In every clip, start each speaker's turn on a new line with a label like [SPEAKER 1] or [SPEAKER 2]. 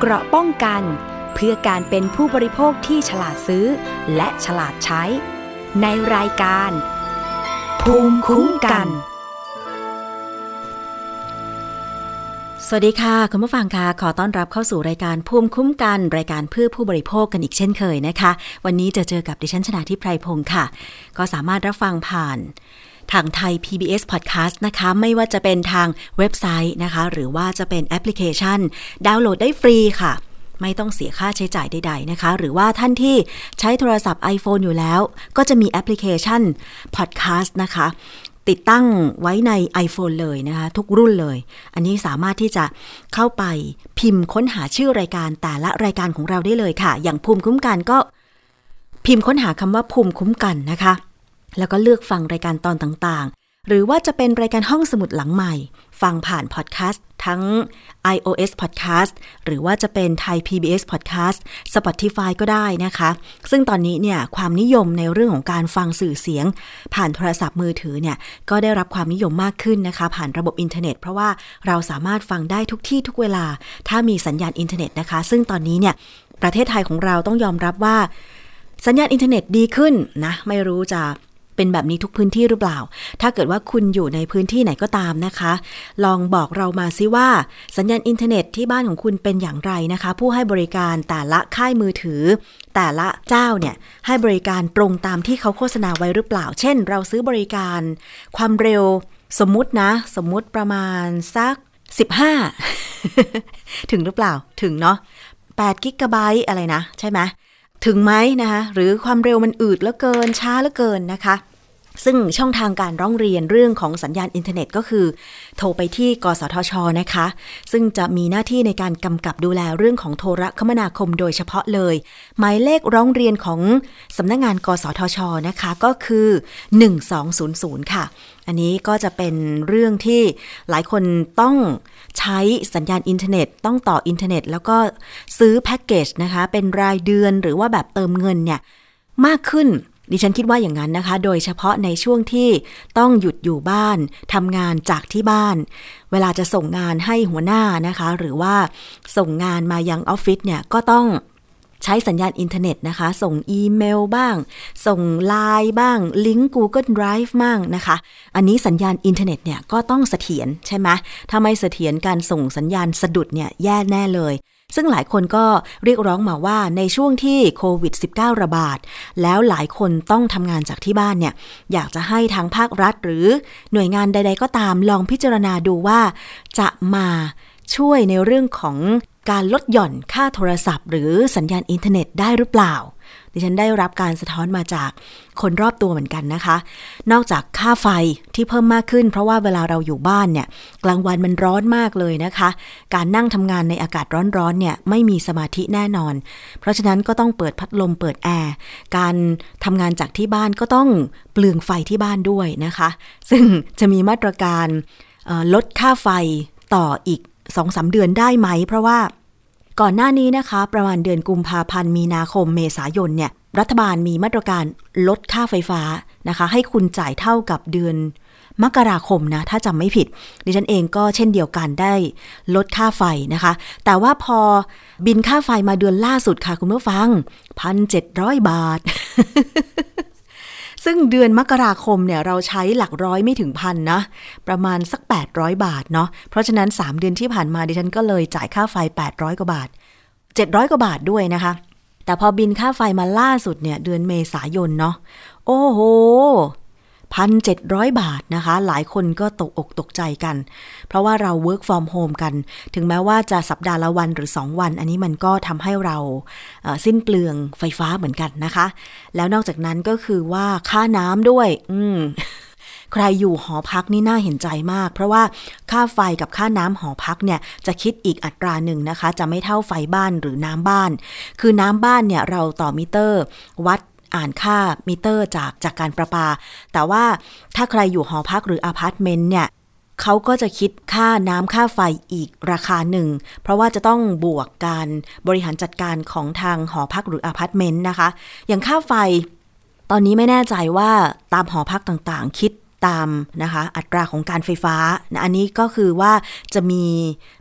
[SPEAKER 1] เกราะป้องกัน เพื่อการเป็นผู้บริโภคที่ฉลาดซื้อ และฉลาดใช้ ในรายการ ภูมิคุ้มกัน
[SPEAKER 2] สวัสดีค่ะ คุณผู้ฟังค่ะ ขอต้อนรับเข้าสู่รายการภูมิคุ้มกัน รายการเพื่อผู้บริโภคกันอีกเช่นเคยนะคะ วันนี้จะเจอกับดิฉันชนะทิพไพรพงศ์ค่ะ ก็สามารถรับฟังผ่าน ทางไทย PBS Podcast นะคะ ไม่ว่าจะเป็นทางเว็บไซต์นะคะ หรือว่าจะเป็นแอปพลิเคชัน ดาวน์โหลดได้ฟรีค่ะ ไม่ต้องเสียค่าใช้จ่ายใด ๆ นะคะ หรือว่าท่านที่ใช้โทรศัพท์ iPhone อยู่แล้ว ก็จะมีแอปพลิเคชัน Podcast นะคะติดตั้งไว้ใน iPhone เลยนะคะ ทุกรุ่นเลย อันนี้สามารถที่จะเข้าไปพิมพ์ค้นหาชื่อรายการแต่ละรายการของเราได้เลยค่ะ อย่างภูมิคุ้มกันก็ พิมพ์ค้นหาคำว่าภูมิคุ้มกันนะคะ แล้วก็เลือกฟังรายการตอนต่างๆ หรือว่าจะเป็นรายการห้องสมุดหลังใหม่ ฟังผ่านพอดแคสต์ทั้ง iOS Podcast หรือว่าจะเป็นไทย PBS Podcast Spotify ก็ได้นะคะ ซึ่งตอนนี้เนี่ยความนิยมในเรื่องของการฟังสื่อเสียง ผ่านโทรศัพท์มือถือเนี่ยก็ได้รับความนิยมมากขึ้นนะคะ ผ่านระบบอินเทอร์เน็ต เพราะว่าเราสามารถฟังได้ทุกที่ทุกเวลา ถ้ามีสัญญาณอินเทอร์เน็ตนะคะ ซึ่งตอนนี้เนี่ยประเทศไทยของเราต้องยอมรับว่าสัญญาณอินเทอร์เน็ตดีขึ้นนะ ไม่รู้จะ เป็นแบบนี้ทุกพื้นที่หรือเปล่า ถ้าเกิดว่าคุณอยู่ในพื้นที่ไหนก็ตามนะคะ ลองบอกเรามาซิว่า สัญญาณอินเทอร์เน็ตที่บ้านของคุณเป็นอย่างไรนะคะ ผู้ให้บริการแต่ละค่ายมือถือ แต่ละเจ้าเนี่ยให้บริการตรงตามที่เขาโฆษณาไว้หรือเปล่า เช่น เราซื้อบริการ ความเร็วสมมุตินะ สมมุติประมาณสัก 15 ถึงหรือเปล่าถึงเนาะ8กิกะไบต์อะไรนะ ใช่ไหม ถึงไหมนะคะหรือความเร็วมันอืดเหลือเกินช้าเหลือเกินนะคะ ซึ่งช่องทางการร้องเรียนเรื่องของสัญญาณอินเทอร์เน็ตก็คือ โทรไปที่ กสทช นะคะ ซึ่งจะมีหน้าที่ในการกำกับดูแลเรื่องของโทรคมนาคมโดยเฉพาะเลย หมายเลขร้องเรียนของสำนักงงาน กสทช นะคะก็คือ 1200 ค่ะ อันนี้ก็จะเป็นเรื่องที่หลายคนต้องใช้สัญญาณอินเทอร์เน็ต ต้องต่ออินเทอร์เน็ต แล้วก็ซื้อแพ็กเกจนะคะ เป็นรายเดือนหรือว่าแบบเติมเงินเนี่ยมากขึ้น ดิฉันคิดว่าอย่างนั้นนะคะ โดยเฉพาะในช่วงที่ต้องหยุดอยู่บ้านทำงานจากที่บ้าน เวลาจะส่งงานให้หัวหน้านะคะ หรือว่าส่งงานมายังออฟฟิศเนี่ยก็ต้องใช้สัญญาณอินเทอร์เน็ตนะคะ ส่งอีเมลบ้าง ส่งไลน์บ้าง ลิงก์ Google Drive บ้างนะคะ อันนี้สัญญาณอินเทอร์เน็ตเนี่ยก็ต้องเสถียรใช่ไหมถ้าไม่เสถียรการส่งสัญญาณสะดุดเนี่ยแย่แน่เลย ซึ่งหลายคนก็เรียกร้องมาว่าในช่วงที่โควิด -19 ระบาด แล้วหลายคนต้องทำงานจากที่บ้านเนี่ย อยากจะให้ทางภาครัฐหรือหน่วยงานใด ๆ ก็ตามลองพิจารณาดูว่า จะมาช่วยในเรื่องของการลดหย่อนค่าโทรศัพท์ หรือสัญญาณอินเทอร์เน็ตได้หรือเปล่า ดิฉันได้รับการสะท้อนมาจากคนรอบตัวเหมือนกันนะคะ นอกจากค่าไฟที่เพิ่มมากขึ้น เพราะว่าเวลาเราอยู่บ้านเนี่ยกลางวันมันร้อนมากเลยนะคะ การนั่งทำงานในอากาศร้อนๆเนี่ยไม่มีสมาธิแน่นอน เพราะฉะนั้นก็ต้องเปิดพัดลมเปิดแอร์การทำงานจากที่บ้านก็ต้องเปลืองไฟที่บ้านด้วยนะคะ ซึ่งจะมีมาตรการลดค่าไฟต่ออีกสองสาเดือนได้ไหม เพราะว่า ก่อนหน้านี้นะคะ ประมาณเดือนกุมภาพันธ์มีนาคมเมษายนเนี่ยรัฐบาลมีมาตรการลดค่าไฟฟ้านะคะ ให้คุณจ่ายเท่ากับเดือนมกราคมนะ ถ้าจำไม่ผิด ดิฉันเองก็เช่นเดียวกันได้ลดค่าไฟนะคะ แต่ว่าพอบินค่าไฟมาเดือนล่าสุดค่ะคุณผู้ฟังพันเจ็ดร้อยบาท ซึ่งเดือนมกราคมเนี่ยเราใช้หลักร้อยไม่ถึงพันนะ ประมาณสัก 800 บาทเนาะเพราะฉะนั้น 3 เดือนที่ผ่านมาดิฉันก็เลยจ่ายค่าไฟ 800 กว่าบาท 700 กว่าบาทด้วยนะคะ แต่พอบินค่าไฟมาล่าสุดเนี่ยเดือนเมษายนเนาะโอ้โห พันเจ็ดร้อยบาทนะคะ หลายคนก็ตกอกตกใจกัน เพราะว่าเรา work from home กัน ถึงแม้ว่าจะสัปดาห์ละวันหรือ 2 วัน อันนี้มันก็ทำให้เราสิ้นเปลืองไฟฟ้าเหมือนกันนะคะ แล้วนอกจากนั้นก็คือว่าค่าน้ำด้วย อืมใครอยู่หอพักนี่น่าเห็นใจมาก เพราะว่าค่าไฟกับค่าน้ำหอพักเนี่ยจะคิดอีกอัตราหนึ่งนะคะ จะไม่เท่าไฟบ้านหรือน้ำบ้าน คือน้ำบ้านเนี่ยเราต่อมิเตอร์ วัด อ่านค่ามิเตอร์จากจากการประปา แต่ว่าถ้าใครอยู่หอพักหรืออพาร์ตเมนต์เนี่ยเขาก็จะคิดค่าน้ำค่าไฟอีกราคาหนึ่ง เพราะว่าจะต้องบวกการบริหารจัดการของทางหอพักหรืออพาร์ตเมนต์นะคะ อย่างค่าไฟ ตอนนี้ไม่แน่ใจว่าตามหอพักต่างๆ คิดตามนะคะอัตราของการไฟฟ้านะอันนี้ก็คือว่าจะมี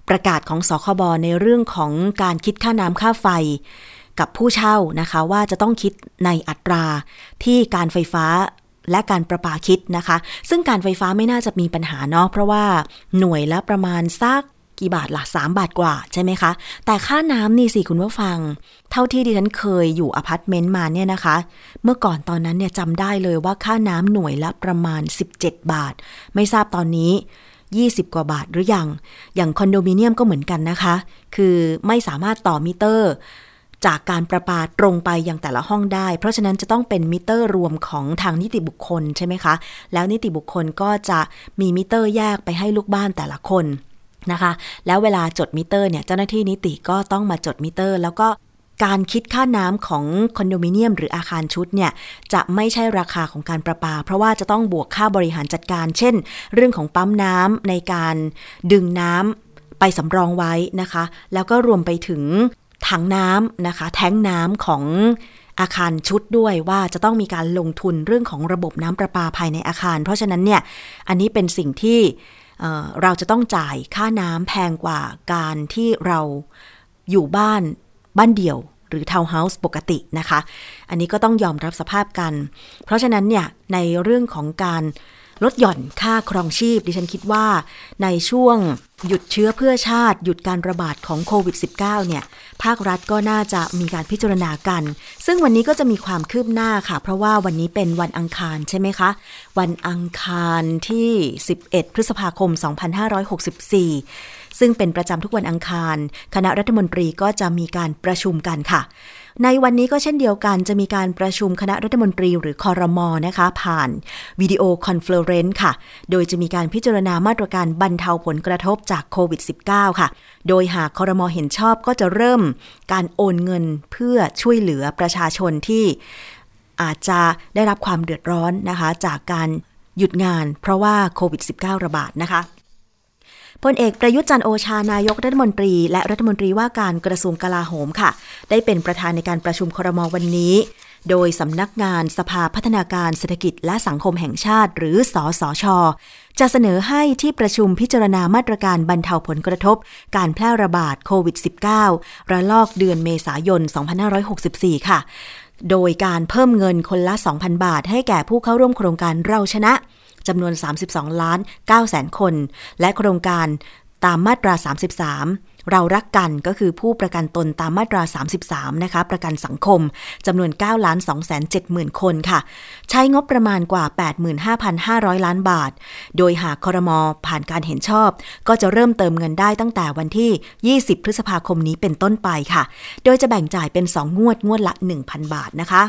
[SPEAKER 2] ประกาศของสคบในเรื่องของการคิดค่าน้ำค่าไฟ กับผู้เช่านะคะว่าจะต้องคิดในอัตราที่การไฟฟ้าและการประปาคิดนะคะ ซึ่งการไฟฟ้าไม่น่าจะมีปัญหาเนาะเพราะว่าหน่วยละประมาณสักกี่บาทละสามบาทกว่าใช่ไหมคะ แต่ค่าน้ำนี่สิคุณผู้ฟัง เท่าที่ดิฉันเคยอยู่อพาร์ตเมนต์มาเนี่ยนะคะ เมื่อก่อนตอนนั้นเนี่ยจำได้เลยว่าค่าน้ำหน่วยละประมาณ 17 บาท ไม่ทราบตอนนี้ 20 กว่าบาทหรือยัง อย่างคอนโดมิเนียมก็เหมือนกันนะคะ คือไม่สามารถต่อมิเตอร์ จากการประปาตรงไปยังแต่ละห้องได้ เพราะฉะนั้นจะต้องเป็นมิเตอร์รวมของทางนิติบุคคลใช่ไหมคะ แล้วนิติบุคคลก็จะมีมิเตอร์แยกไปให้ลูกบ้านแต่ละคนนะคะ แล้วเวลาจดมิเตอร์เนี่ยเจ้าหน้าที่นิติก็ต้องมาจดมิเตอร์ แล้วก็การคิดค่าน้ำของคอนโดมิเนียมหรืออาคารชุดเนี่ยจะไม่ใช่ราคาของการประปา เพราะว่าจะต้องบวกค่าบริหารจัดการ เช่น เรื่องของปั๊มน้ำในการดึงน้ำไปสำรองไว้นะคะ แล้วก็รวมไปถึง ถังน้ำนะคะ แท็งก์น้ำของอาคารชุดด้วยว่าจะต้องมีการลงทุนเรื่องของระบบน้ำประปาภายในอาคาร เพราะฉะนั้นเนี่ยอันนี้เป็นสิ่งที่เราจะต้องจ่ายค่าน้ำแพงกว่าการที่เราอยู่บ้านบ้านเดี่ยว หรือทาวน์เฮาส์ปกตินะคะ อันนี้ก็ต้องยอมรับสภาพกัน เพราะฉะนั้นเนี่ยในเรื่องของการ ลดหย่อนค่าครองชีพ ดิฉันคิดว่า ในช่วงหยุดเชื้อเพื่อชาติหยุดการระบาดของโควิด -19 เนี่ย ภาครัฐก็น่าจะมีการพิจารณากัน ซึ่งวันนี้ก็จะมีความคืบหน้าค่ะ เพราะว่าวันนี้เป็นวันอังคารใช่ไหมคะ วันอังคารที่ 11 พฤษภาคม 2564 ซึ่งเป็นประจำทุกวันอังคาร คณะรัฐมนตรีก็จะมีการประชุมกันค่ะ ในวันนี้ก็เช่นเดียวกันจะมีการประชุมคณะรัฐมนตรีหรือคอรมอนะคะ ผ่านวิดีโอคอนเฟอเรนซ์ค่ะ โดยจะมีการพิจารณามาตรการบรรเทาผลกระทบจากโควิด -19 ค่ะ โดยหากคอรมอเห็นชอบก็จะเริ่มการโอนเงินเพื่อช่วยเหลือประชาชนที่อาจจะได้รับความเดือดร้อนนะคะ จากการหยุดงานเพราะว่าโควิด -19 ระบาดนะคะ พลเอกประยุทธ์จันโอชานายกรัฐมนตรี และรัฐมนตรีว่าการกระทรวงกลาโหมค่ะ ได้เป็นประธานในการประชุมครมวันนี้ โดยสำนักงานสภาพัฒนาการเศรษฐกิจและสังคมแห่งชาติ หรือสอสอชอจะเสนอให้ที่ประชุมพิจารณามาตรการบรรเทาผลกระทบ การแพร่ระบาดโควิด -19 ระลอกเดือนเมษายน 2564 ค่ะ โดยการเพิ่มเงินคนละ 2,000 บาทให้แก่ผู้เข้าร่วมโครงการเราชนะ จำนวน 32 ล้าน9แสนคน และโครงการตามมาตรา 33 เรารักกันก็คือผู้ประกันตนตามมาตรา 33 นะคะ ประกันสังคมจำนวน9ล้าน2 7 0 0 0 คนค่ะ ใช้งบประมาณกว่า 85,500 ล้านบาท โดยหากคอรมอผ่านการเห็นชอบ ก็จะเริ่มเติมเงินได้ตั้งแต่วันที่ 20 พฤษภาคมนี้เป็นต้นไปค่ะ โดยจะแบ่งจ่ายเป็น 2 งวดงวดละ 1,000 บาทนะคะ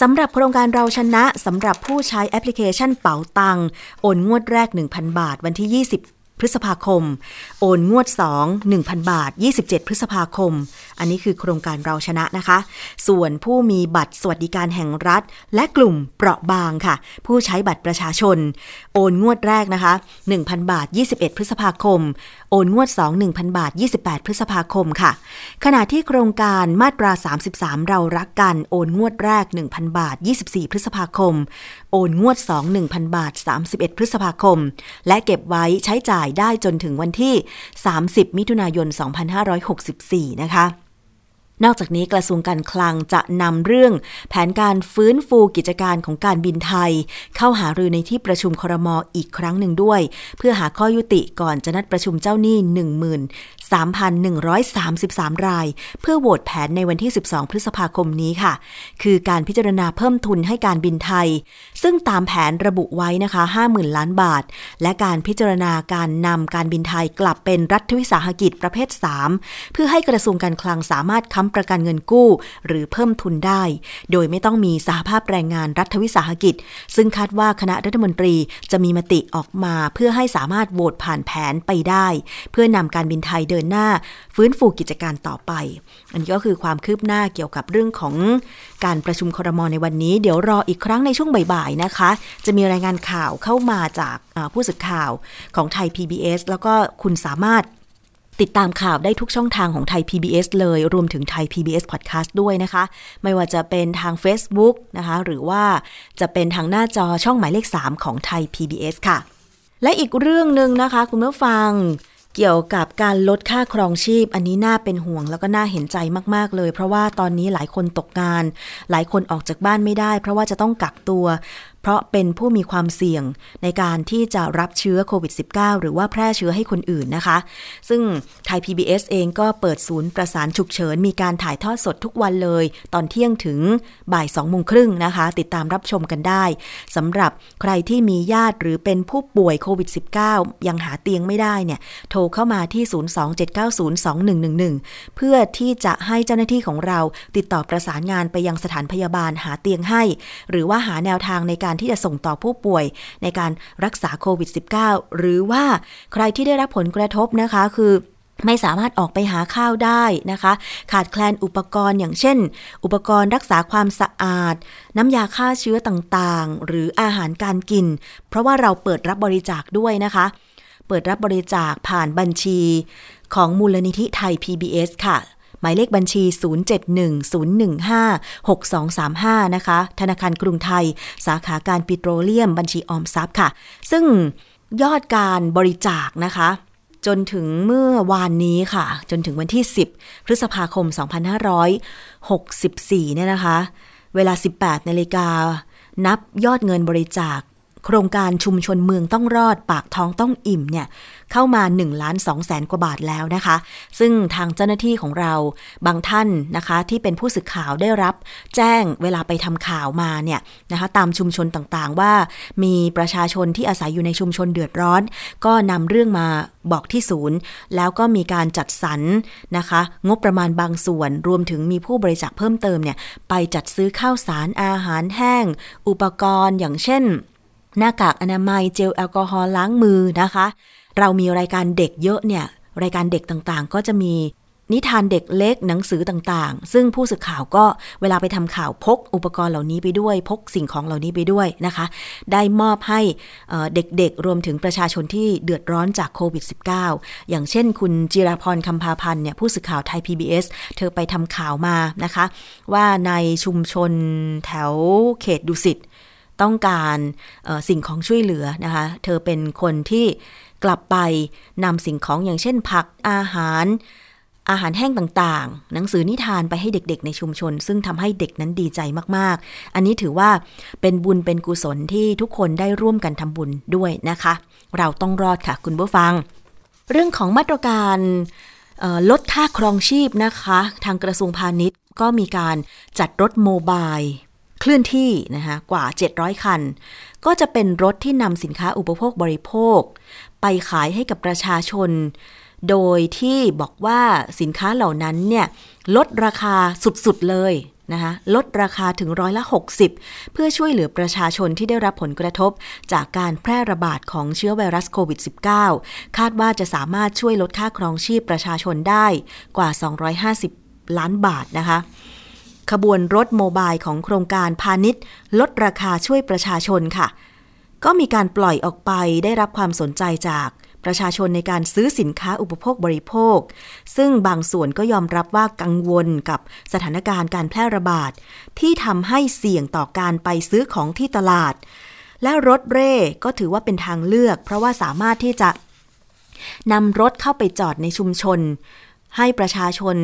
[SPEAKER 2] สำหรับโครงการเราชนะสำหรับผู้ใช้แอปพลิเคชันเป๋าตังโอนงวดแรก 1,000 บาท วันที่ 20 พฤษภาคม โอนงวด 2 1,000 บาท 27 พฤษภาคม อันนี้คือโครงการเราชนะนะคะ ส่วนผู้มีบัตรสวัสดิการแห่งรัฐ และกลุ่มเปราะบางค่ะ ผู้ใช้บัตรประชาชน โอนงวดแรกนะคะ 1,000 บาท 21 พฤษภาคม โอนงวด 2 1,000 บาท 28 พฤษภาคมค่ะ ขณะที่โครงการมาตรา 33 เรารักกัน โอนงวดแรก 1,000 บาท 24 พฤษภาคม โอนงวด 2 1,000 บาท 31 พฤษภาคม และเก็บไว้ใช้จ่ายได้จนถึงวันที่ 30 มิถุนายน 2564 นะคะนอกจากนี้กระทรวงการคลังจะนำเรื่อง แผนการฟื้นฟูกิจการของการบินไทย เข้าหารือในที่ประชุมครมออีกครั้งหนึ่งด้วย เพื่อหาข้อยุติก่อนจะนัดประชุมเจ้าหนี้ 3,133 ราย เพื่อโหวตแผนในวันที่ 12 พฤษภาคมนี้ค่ะ คือการพิจารณาเพิ่มทุนให้การบินไทย ซึ่งตามแผนระบุไว้นะคะ 50,000 ล้านบาท และการพิจารณาการนำการบินไทยกลับเป็นรัฐวิสาหกิจประเภท 3 เพื่อให้กระทรวงการคลังสามารถค้ำประกันเงินกู้ หรือเพิ่มทุนได้ โดยไม่ต้องมีสหภาพแรงงานรัฐวิสาหกิจ ซึ่งคาดว่าคณะรัฐมนตรีจะมีมติออกมา เพื่อให้สามารถโหวตผ่านแผนไปได้ เพื่อนำการบินไทยเดินหน้าฟื้นฟูกิจการต่อไป อันนี้ก็คือความคืบหน้าเกี่ยวกับเรื่องของการประชุมครมในวันนี้ เดี๋ยวรออีกครั้งในช่วงบ่ายๆนะคะ จะมีรายงานข่าวเข้ามาจากผู้สื่อข่าวของไทย PBS แล้วก็คุณสามารถติดตามข่าวได้ทุกช่องทางของไทย PBS เลยรวมถึงไทย PBS Podcast ด้วยนะคะ ไม่ว่าจะเป็นทาง Facebook นะคะ หรือว่าจะเป็นทางหน้าจอช่องหมายเลข 3 ของไทย PBS ค่ะ และอีกเรื่องหนึ่งนะคะ คุณผู้ฟัง เกี่ยวกับการลดค่าครองชีพ อันนี้น่าเป็นห่วงแล้วก็น่าเห็นใจมาก ๆ เลย เพราะว่าตอนนี้หลายคนตกงาน หลายคนออกจากบ้านไม่ได้ เพราะว่าจะต้องกักตัว เพราะเป็นผู้มีความเสี่ยงในการที่จะรับเชื้อโควิด -19 หรือว่าแพร่เชื้อให้คนอื่นนะคะ ซึ่งไทย PBS เองก็เปิดศูนย์ประสานฉุกเฉิน มีการถ่ายทอดสดทุกวันเลย ตอนเที่ยงถึงบ่าย2โมงครึ่งนะคะ ติดตามรับชมกันได้สำหรับใครที่มีญาติหรือเป็นผู้ป่วยโควิด -19 ยังหาเตียงไม่ได้เนี่ย โทรเข้ามาที่ 027902111 เพื่อที่จะให้เจ้าหน้าที่ของเราติดต่อประสานงานไปยังสถานพยาบาลหาเตียงให้ หรือว่าหาแนวทางในการที่จะส่งต่อผู้ป่วยในการรักษาโควิด -19 หรือว่าใครที่ได้รับผลกระทบนะคะคือไม่สามารถออกไปหาข้าวได้นะคะ ขาดแคลนอุปกรณ์อย่างเช่น อุปกรณ์รักษาความสะอาด น้ำยาฆ่าเชื้อต่างๆ หรืออาหารการกิน เพราะว่าเราเปิดรับบริจาคด้วยนะคะ เปิดรับบริจาคผ่านบัญชีของมูลนิธิไทย PBS ค่ะ หมายเลขบัญชี 0710156235 นะคะ ธนาคารกรุงไทย สาขาการปิโตรเลียมบัญชีออมทรัพย์ค่ะ ซึ่งยอดการบริจาคนะคะ จนถึงเมื่อวานนี้ค่ะ จนถึงวันที่ 10 พฤษภาคม 2564 เนี่ยนะคะ เวลา 18นาฬิกา นับยอดเงินบริจาค โครงการชุมชนเมืองต้องรอดปากท้องต้องอิ่มเนี่ย เข้ามา1ล้าน2แสนกว่าบาทแล้วนะคะ ซึ่งทางเจ้าหน้าที่ของเราบางท่านนะคะที่เป็นผู้สื่อข่าวได้รับ แจ้งเวลาไปทำข่าวมาเนี่ยนะคะตามชุมชนต่างๆ ว่ามีประชาชนที่อาศัยอยู่ในชุมชนเดือดร้อน ก็นำเรื่องมาบอกที่ศูนย์ แล้วก็มีการจัดสรรนะคะ งบประมาณบางส่วน รวมถึงมีผู้บริจาคเพิ่มเติมเนี่ยไปจัดซื้อข้าวสารอาหารแห้ง อุปกรณ์อย่างเช่น หน้ากากอนามัยเจลแอลกอฮอล์ล้างมือนะคะ เรามีรายการเด็กเยอะเนี่ย รายการเด็กต่างๆ ก็จะมีนิทานเด็กเล็กหนังสือต่างๆ ซึ่งผู้สื่อข่าวก็เวลาไปทำข่าวพกอุปกรณ์เหล่านี้ไปด้วย พกสิ่งของเหล่านี้ไปด้วยนะคะ ได้มอบให้เด็กๆ รวมถึงประชาชนที่เดือดร้อนจากโควิด -19 อย่างเช่นคุณจิราพรคำพาพันธ์เนี่ยผู้สื่อข่าวไทย PBS เธอไปทำข่าวมานะคะ ว่าในชุมชนแถวเขตดุสิตต้องการสิ่งของช่วยเหลือนะคะ เธอเป็นคนที่ กลับไปนำสิ่งของอย่างเช่นผักอาหาร อาหารแห้งต่างๆ หนังสือนิทานไปให้เด็กๆ ในชุมชน ซึ่งทำให้เด็กนั้นดีใจมากๆ อันนี้ถือว่าเป็นบุญเป็นกุศลที่ทุกคนได้ร่วมกันทำบุญด้วยนะคะ เราต้องรอดค่ะคุณผู้ฟัง เรื่องของมาตรการลดค่าครองชีพนะคะ ทางกระทรวงพาณิชย์ก็มีการจัดรถโมบายเคลื่อนที่นะคะกว่า 700 คัน ก็จะเป็นรถที่นำสินค้าอุปโภคบริโภค ไปขายให้กับประชาชน โดยที่บอกว่าสินค้าเหล่านั้นเนี่ยลดราคาสุดๆเลยนะคะลดราคาถึงร้อยละ 60 เพื่อช่วยเหลือประชาชนที่ได้รับผลกระทบ จากการแพร่ระบาดของเชื้อไวรัสโควิด -19 คาดว่าจะสามารถช่วยลดค่าครองชีพประชาชนได้กว่า 250 ล้านบาทนะคะ ขบวนรถโมบายของโครงการพาณิชย์ ลดราคาช่วยประชาชนค่ะ ก็มีการปล่อยออกไปได้รับความสนใจจากประชาชนในการซื้อสินค้าอุปโภคบริโภค ซึ่งบางส่วนก็ยอมรับว่ากังวลกับสถานการณ์การแพร่ระบาด ที่ทำให้เสี่ยงต่อการไปซื้อของที่ตลาด และรถเร่ก็ถือว่าเป็นทางเลือก เพราะว่าสามารถที่จะนำรถเข้าไปจอดในชุมชน ให้ประชาชน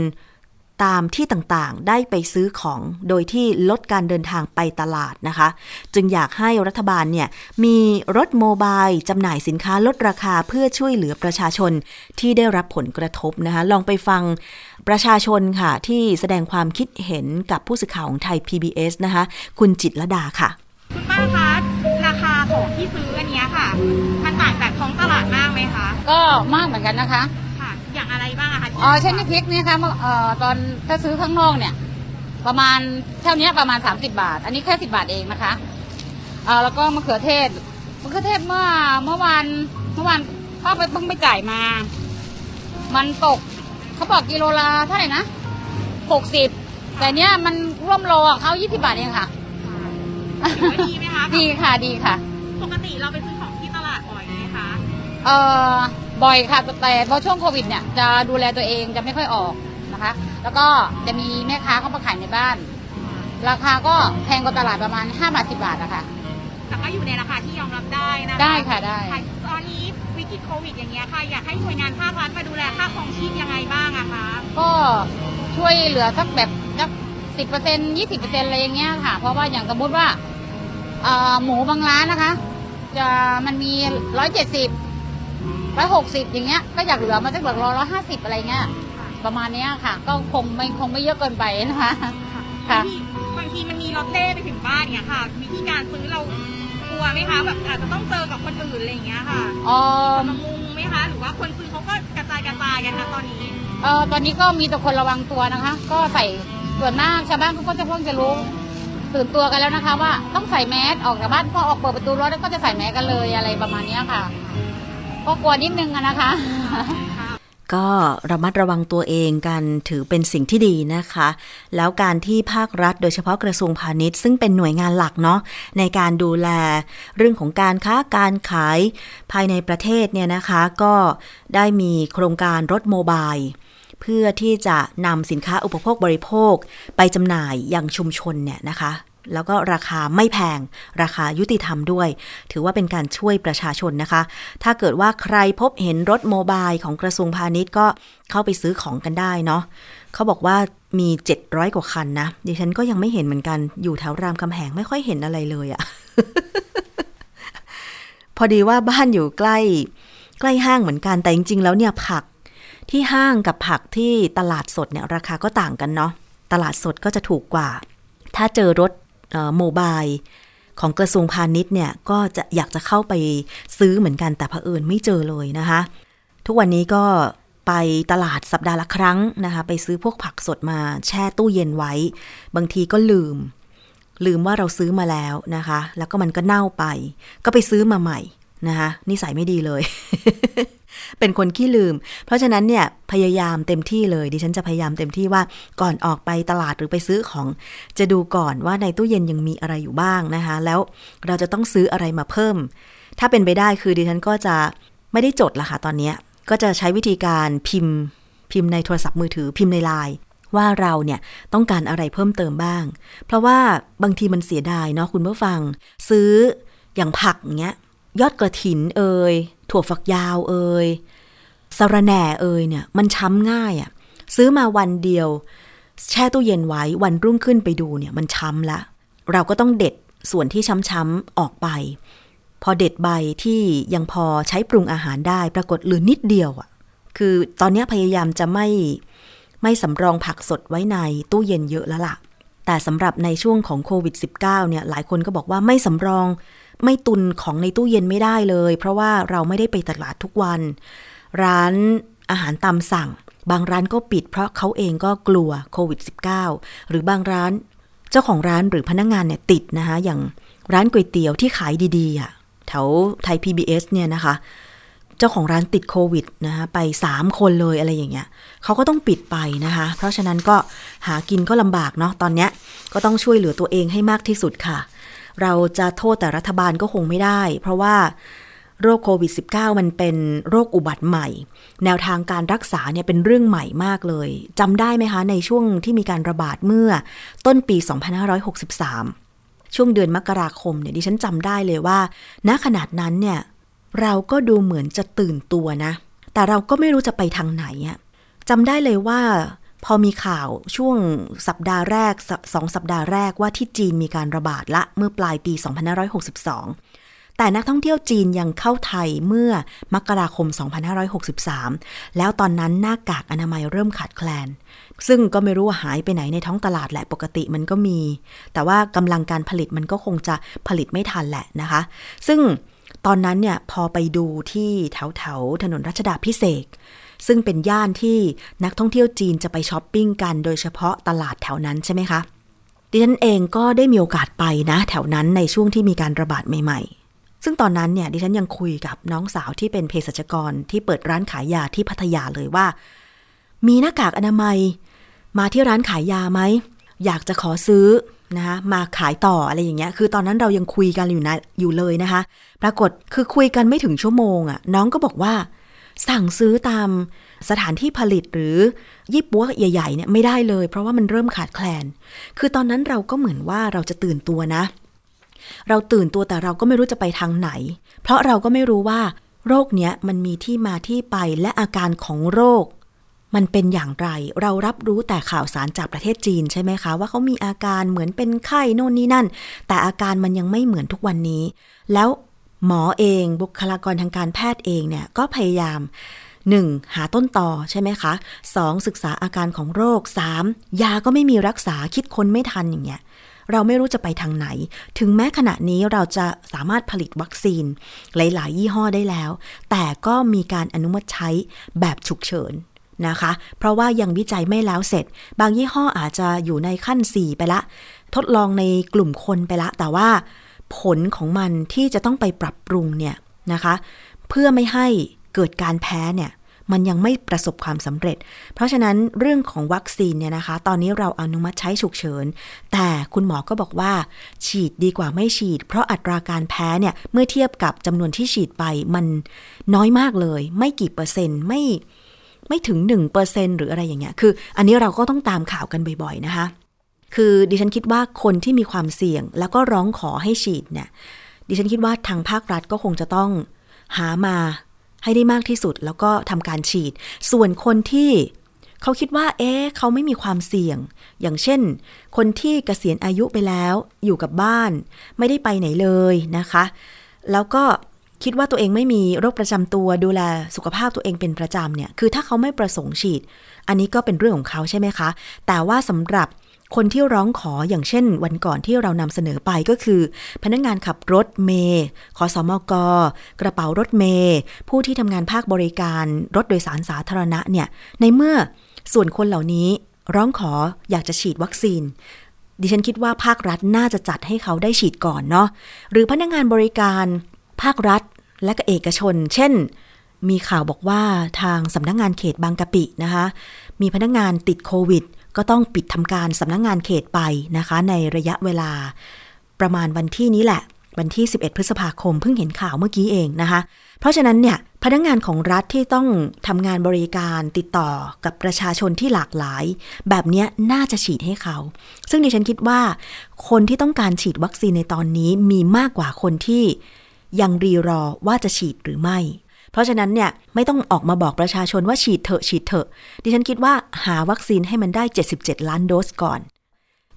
[SPEAKER 2] ตามที่ต่างๆ ได้ไปซื้อของโดยที่ลดการเดินทางไปตลาดนะคะ จึงอยากให้รัฐบาลเนี่ยมีรถโมบายจำหน่ายสินค้าลดราคาเพื่อช่วยเหลือประชาชนที่ได้รับผลกระทบนะคะ ลองไปฟังประชาชนค่ะ ที่แสดงความคิดเห็นกับผู้สื่อข่าวของไทย PBS นะคะ คุณจิตรดาค่ะ
[SPEAKER 3] คุณป้าคะราคาของที่ซื้ออันนี้ค่ะ มันต่างจากท้องตลาดมากไหมคะ
[SPEAKER 4] ก็มากเหมือนกันนะคะ
[SPEAKER 3] ค่ะอย่างอะไรบ้างอะคะ
[SPEAKER 4] อ๋อเช่นน้ำพริกเนี่ยค่ะเอ่อตอนถ้าซื้อข้างนอกเนี่ย ประมาณเท่านี้ประมาณสามสิบาท อันนี้แค่สิบาทเองนะคะเอ่อแล้วก็มะเขือเทศมะเขือเทศเมื่อเมื่อวานเมื่อวานป้าไปเพิ่งไปจ่ายมา มันตกเขาบอกกิโลละเท่าไหร่นะหกสิบแต่เนี้ยมันร่วมโลอะเขายี่สิบาทเองค่ะ
[SPEAKER 3] ถือว่าดีไหมคะ
[SPEAKER 4] ดีค่ะดีค่ะ
[SPEAKER 3] ปกติเราไปซื้อ
[SPEAKER 4] เอ่อบ่อยค่ะแต่พอช่วงโควิดเนี่ยจะดูแลตัวเองจะไม่ค่อยออกนะคะ แล้วก็จะมีแม่ค้าเข้ามาขายในบ้าน ราคาก็แพงกว่าตลาดประมาณ5บาท10บาทนะคะ
[SPEAKER 3] แต่ก็อยู่ในราคาที่ยอมรับได้นะคะ
[SPEAKER 4] ได้ค่ะได้
[SPEAKER 3] ตอนนี้วิกฤตโควิดอย่างเงี้ยค่ะ อยากให้หน่วยงานภาครัฐมาดูแลค่าครองชีพยังไงบ้างอะคะ
[SPEAKER 4] ก็ช่วยเหลือสักแบบสักสิบเปอร์เซ็นยี่สิบเปอร์เซ็นอะไรอย่างเงี้ยค่ะ เพราะว่าอย่างสมมติว่าเอ่อหมูบางร้านนะคะ จะมันมีร้อยเจ็ดสิบ ร้อยหกสิบอย่างเงี้ยก็อยากเหลือมาสักแบบร้อยห้าสิบอะไรเงี้ยประมาณเนี้ยค่ะ ก็คงไม่คงไม่เยอะเกินไปนะคะค่ะ
[SPEAKER 3] บางทีบางทีมันมีรถเล่ไปถึงบ้านเนี่ยค่ะ วิธีการซื้อเรากลัวไหมคะแบบอาจจะต้องเจอกับคนอื่นอะไรอย่างเงี้ยค่ะ
[SPEAKER 4] เอ่อ
[SPEAKER 3] มามุงไหมคะหรือว่าคนซื้อเขาก็กระจายกระจายกันนะตอนนี้
[SPEAKER 4] เอ่อตอนนี้ก็มีแต่คนระวังตัวนะคะ ก็ใส่ส่วนมากชาวบ้านเขาก็จะเพิ่งจะรู้ตื่นตัวกันแล้วนะคะ ว่าต้องใส่แมสออกจากบ้านพอออกเปิดประตูรถแล้วก็จะใส่แมสกันเลยอะไรประมาณเนี้ยค่ะ ก็กลัวนิดนึงอะนะคะ
[SPEAKER 2] ก็ระมัดระวังตัวเองกันถือเป็นสิ่งที่ดีนะคะ แล้วการที่ภาครัฐโดยเฉพาะกระทรวงพาณิชย์ ซึ่งเป็นหน่วยงานหลักเนาะในการดูแลเรื่องของการค้าการขายภายในประเทศเนี่ยนะคะ ก็ได้มีโครงการรถโมบายเพื่อที่จะนำสินค้าอุปโภคบริโภค ไปจำหน่ายยังชุมชนเนี่ยนะคะ แล้วก็ราคาไม่แพง ราคายุติธรรมด้วย ถือว่าเป็นการช่วยประชาชนนะคะ ถ้าเกิดว่าใครพบเห็นรถโมบายของกระทรวงพาณิชย์ก็เข้าไปซื้อของกันได้เนาะเขาบอกว่ามี 700 กว่าคันนะ ดิฉันก็ยังไม่เห็นเหมือนกัน อยู่แถวรามคำแหงไม่ค่อยเห็นอะไรเลยอะ พอดีว่าบ้านอยู่ใกล้ ใกล้ห้างเหมือนกัน แต่จริง ๆ แล้วเนี่ยผักที่ห้างกับผักที่ตลาดสดเนี่ยราคาก็ต่างกันเนาะ ตลาดสดก็จะถูกกว่า ถ้าเจอรถ โมบายของกระทรวงพาณิชย์เนี่ยก็จะอยากจะเข้าไปซื้อเหมือนกันแต่เผอิญไม่เจอเลยนะคะ ทุกวันนี้ก็ไปตลาดสัปดาห์ละครั้งนะคะ ไปซื้อพวกผักสดมาแช่ตู้เย็นไว้ บางทีก็ลืม ลืมว่าเราซื้อมาแล้วนะคะ แล้วก็มันก็เน่าไป ก็ไปซื้อมาใหม่ นะคะนิสัยไม่ดีเลย เป็นคนขี้ลืม เพราะฉะนั้นเนี่ยพยายามเต็มที่เลย ดิฉันจะพยายามเต็มที่ว่าก่อนออกไปตลาดหรือไปซื้อของ จะดูก่อนว่าในตู้เย็นยังมีอะไรอยู่บ้างนะคะ แล้วเราจะต้องซื้ออะไรมาเพิ่ม ถ้าเป็นไปได้คือดิฉันก็จะไม่ได้จดละค่ะตอนนี้ก็จะใช้วิธีการพิมพ์ พิมพ์ในโทรศัพท์มือถือพิมพ์ในไลน์ว่าเราเนี่ยต้องการอะไรเพิ่มเติมบ้าง เพราะว่าบางทีมันเสียดายเนาะคุณผู้ฟัง ซื้ออย่างผักเงี้ย ยอดกระถินเอ่ยถั่วฝักยาวเอ่ยสะระแหน่เอ่ยเนี่ย มันช้ำง่ายอะ่ะ ซื้อมาวันเดียว แช่ตู้เย็นไว้วันรุ่งขึ้นไปดูเนี่ย มันช้ำละ เราก็ต้องเด็ดส่วนที่ช้ำๆออกไป พอเด็ดใบที่ยังพอใช้ปรุงอาหารได้ปรากฏเหลือนิดเดียวอะ่ะ คือตอนนี้พยายามจะไม่ไม่สำรองผักสดไว้ในตู้เย็นเยอะแล้วล่ะ แต่สำหรับในช่วงของโควิด -19 เนี่ยหลายคนก็บอกว่าไม่สำรอง ไม่ตุนของในตู้เย็นไม่ได้เลย เพราะว่าเราไม่ได้ไปตลาดทุกวัน ร้านอาหารตามสั่ง บางร้านก็ปิดเพราะเขาเองก็กลัวโควิด -19 หรือบางร้านเจ้าของร้านหรือพนักงงานเนี่ยติดนะคะอย่างร้านก๋วยเตี๋ยวที่ขายดีๆอะแถวไทย PBS เนี่ยนะคะ เจ้าของร้านติดโควิดนะคะไป 3 คนเลยอะไรอย่างเงี้ยเขาก็ต้องปิดไปนะคะ เพราะฉะนั้นก็หากินก็ลำบากเนาะตอนเนี้ยก็ต้องช่วยเหลือตัวเองให้มากที่สุดค่ะ เราจะโทษแต่รัฐบาลก็คงไม่ได้ เพราะว่าโรคโควิด -19 มันเป็นโรคอุบัติใหม่ แนวทางการรักษาเนี่ยเป็นเรื่องใหม่มากเลยจำได้ไหมคะ ในช่วงที่มีการระบาดเมื่อต้นปี 2563 ช่วงเดือนมกราคมเนี่ยดิฉันจำได้เลยว่า ณขนาดนั้นเนี่ยเราก็ดูเหมือนจะตื่นตัวนะ แต่เราก็ไม่รู้จะไปทางไหนอะจำได้เลยว่า พอมีข่าวช่วงสัปดาห์แรกสองสัปดาห์แรกว่าที่จีนมีการระบาดละเมื่อปลายปี 2562 แต่นักท่องเที่ยวจีนยังเข้าไทยเมื่อมกราคม 2563 แล้วตอนนั้นหน้ากากอนามัยเริ่มขาดแคลน ซึ่งก็ไม่รู้ว่าหายไปไหนในท้องตลาดแหละปกติมันก็มี แต่ว่ากำลังการผลิตมันก็คงจะผลิตไม่ทันแหละนะคะ ซึ่งตอนนั้นเนี่ยพอไปดูที่แถวแถวถนนรัชดาพิเศษ ซึ่งเป็นย่านที่นักท่องเที่ยวจีนจะไปช้อปปิ้งกัน โดยเฉพาะตลาดแถวนั้นใช่ไหมคะดิฉันเองก็ได้มีโอกาสไปนะแถวนั้นในช่วงที่มีการระบาดใหม่ๆ ซึ่งตอนนั้นเนี่ยดิฉันยังคุยกับน้องสาวที่เป็นเภสัชกรที่เปิดร้านขายยาที่พัทยาเลยว่า มีหน้ากากอนามัย มาที่ร้านขายยาไหมอยากจะขอซื้อนะคะมาขายต่ออะไรอย่างเงี้ย คือตอนนั้นเรายังคุยกันอยู่นะอยู่เลยนะคะ ปรากฏคือคุยกันไม่ถึงชั่วโมงอะ่ะน้องก็บอกว่า สั่งซื้อตามสถานที่ผลิตหรือยี่ปัวใหญ่ๆเนี่ยไม่ได้เลย เพราะว่ามันเริ่มขาดแคลน คือตอนนั้นเราก็เหมือนว่าเราจะตื่นตัวนะ เราตื่นตัวแต่เราก็ไม่รู้จะไปทางไหน เพราะเราก็ไม่รู้ว่า โรคเนี้ยมันมีที่มาที่ไปและอาการของโรค มันเป็นอย่างไร เรารับรู้แต่ข่าวสารจากประเทศจีนใช่ไหมคะ ว่าเขามีอาการเหมือนเป็นไข้โน่นนี่นั่น แต่อาการมันยังไม่เหมือนทุกวันนี้ แล้ว หมอเองบุคลากรทางการแพทย์เองเนี่ยก็พยายาม 1. หาต้นต่อใช่ไหมคะ 2. ศึกษาอาการของโรค 3. ยาก็ไม่มีรักษาคิดคนไม่ทันอย่างเงี้ยเราไม่รู้จะไปทางไหน ถึงแม้ขณะนี้เราจะสามารถผลิตวัคซีน หลาย ๆ ยี่ห้อได้แล้ว แต่ก็มีการอนุมัติใช้แบบฉุกเฉินนะคะ เพราะว่ายังวิจัยไม่แล้วเสร็จ บางยี่ห้ออาจจะอยู่ในขั้น 4 ไปละ ทดลองในกลุ่มคนไปละ แต่ว่า ผลของมันที่จะต้องไปปรับปรุงเนี่ยนะคะ เพื่อไม่ให้เกิดการแพ้เนี่ยมันยังไม่ประสบความสำเร็จ เพราะฉะนั้นเรื่องของวัคซีนเนี่ยนะคะ ตอนนี้เราอนุมัติใช้ฉุกเฉิน แต่คุณหมอก็บอกว่า ฉีดดีกว่าไม่ฉีด เพราะอัตราการแพ้เนี่ย เมื่อเทียบกับจำนวนที่ฉีดไปมันน้อยมากเลย ไม่กี่เปอร์เซ็นต์ไม่ไม่ถึง 1%หรืออะไรอย่างเงี้ย คือ อันนี้เราก็ต้องตามข่าวกันบ่อยๆนะคะ คือดิฉันคิดว่าคนที่มีความเสี่ยง แล้วก็ร้องขอให้ฉีดเนี่ยดิฉันคิดว่าทางภาครัฐก็คงจะต้องหามาให้ได้มากที่สุด แล้วก็ทำการฉีด ส่วนคนที่เขาคิดว่า เอ๊ะเขาไม่มีความเสี่ยง อย่างเช่น คนที่เกษียณอายุไปแล้ว อยู่กับบ้าน ไม่ได้ไปไหนเลยนะคะ แล้วก็คิดว่าตัวเองไม่มีโรคประจำตัวดูแลสุขภาพตัวเองเป็นประจำเนี่ย คือถ้าเขาไม่ประสงค์ฉีด อันนี้ก็เป็นเรื่องของเขาใช่ไหมคะ แต่ว่าสำหรับ คนที่ร้องขออย่างเช่น วันก่อนที่เรานำเสนอไปก็คือ พนักงงานขับรถเมย์ขอสมก กระเป๋ารถเมย์ผู้ที่ทำงานภาคบริการรถโดยสารสาธารณะเนี่ย ในเมื่อส่วนคนเหล่านี้ร้องขออยากจะฉีดวัคซีน ดิฉันคิดว่าภาครัฐน่าจะจัดให้เขาได้ฉีดก่อนเนาะ หรือพนักงงานบริการภาครัฐและก็เอกชน เช่น มีข่าวบอกว่าทางสำนักงงานเขตบางกะปินะคะ มีพนักงงานติดโควิด ก็ต้องปิดทำการสำนักงงานเขตไปนะคะ ในระยะเวลาประมาณวันที่นี้แหละ วันที่ 11 พฤษภาคมเพิ่งเห็นข่าวเมื่อกี้เองนะคะ เพราะฉะนั้นเนี่ยพนักงงานของรัฐที่ต้องทำงานบริการติดต่อกับประชาชนที่หลากหลาย แบบนี้น่าจะฉีดให้เขา ซึ่งดิฉันคิดว่า คนที่ต้องการฉีดวัคซีนในตอนนี้มีมากกว่าคนที่ยังรีรอว่าจะฉีดหรือไม่ เพราะฉะนั้นเนี่ยไม่ต้องออกมาบอกประชาชนว่าฉีดเถอะฉีดเถอะ ดิฉันคิดว่าหาวัคซีนให้มันได้ 77 ล้านโดสก่อน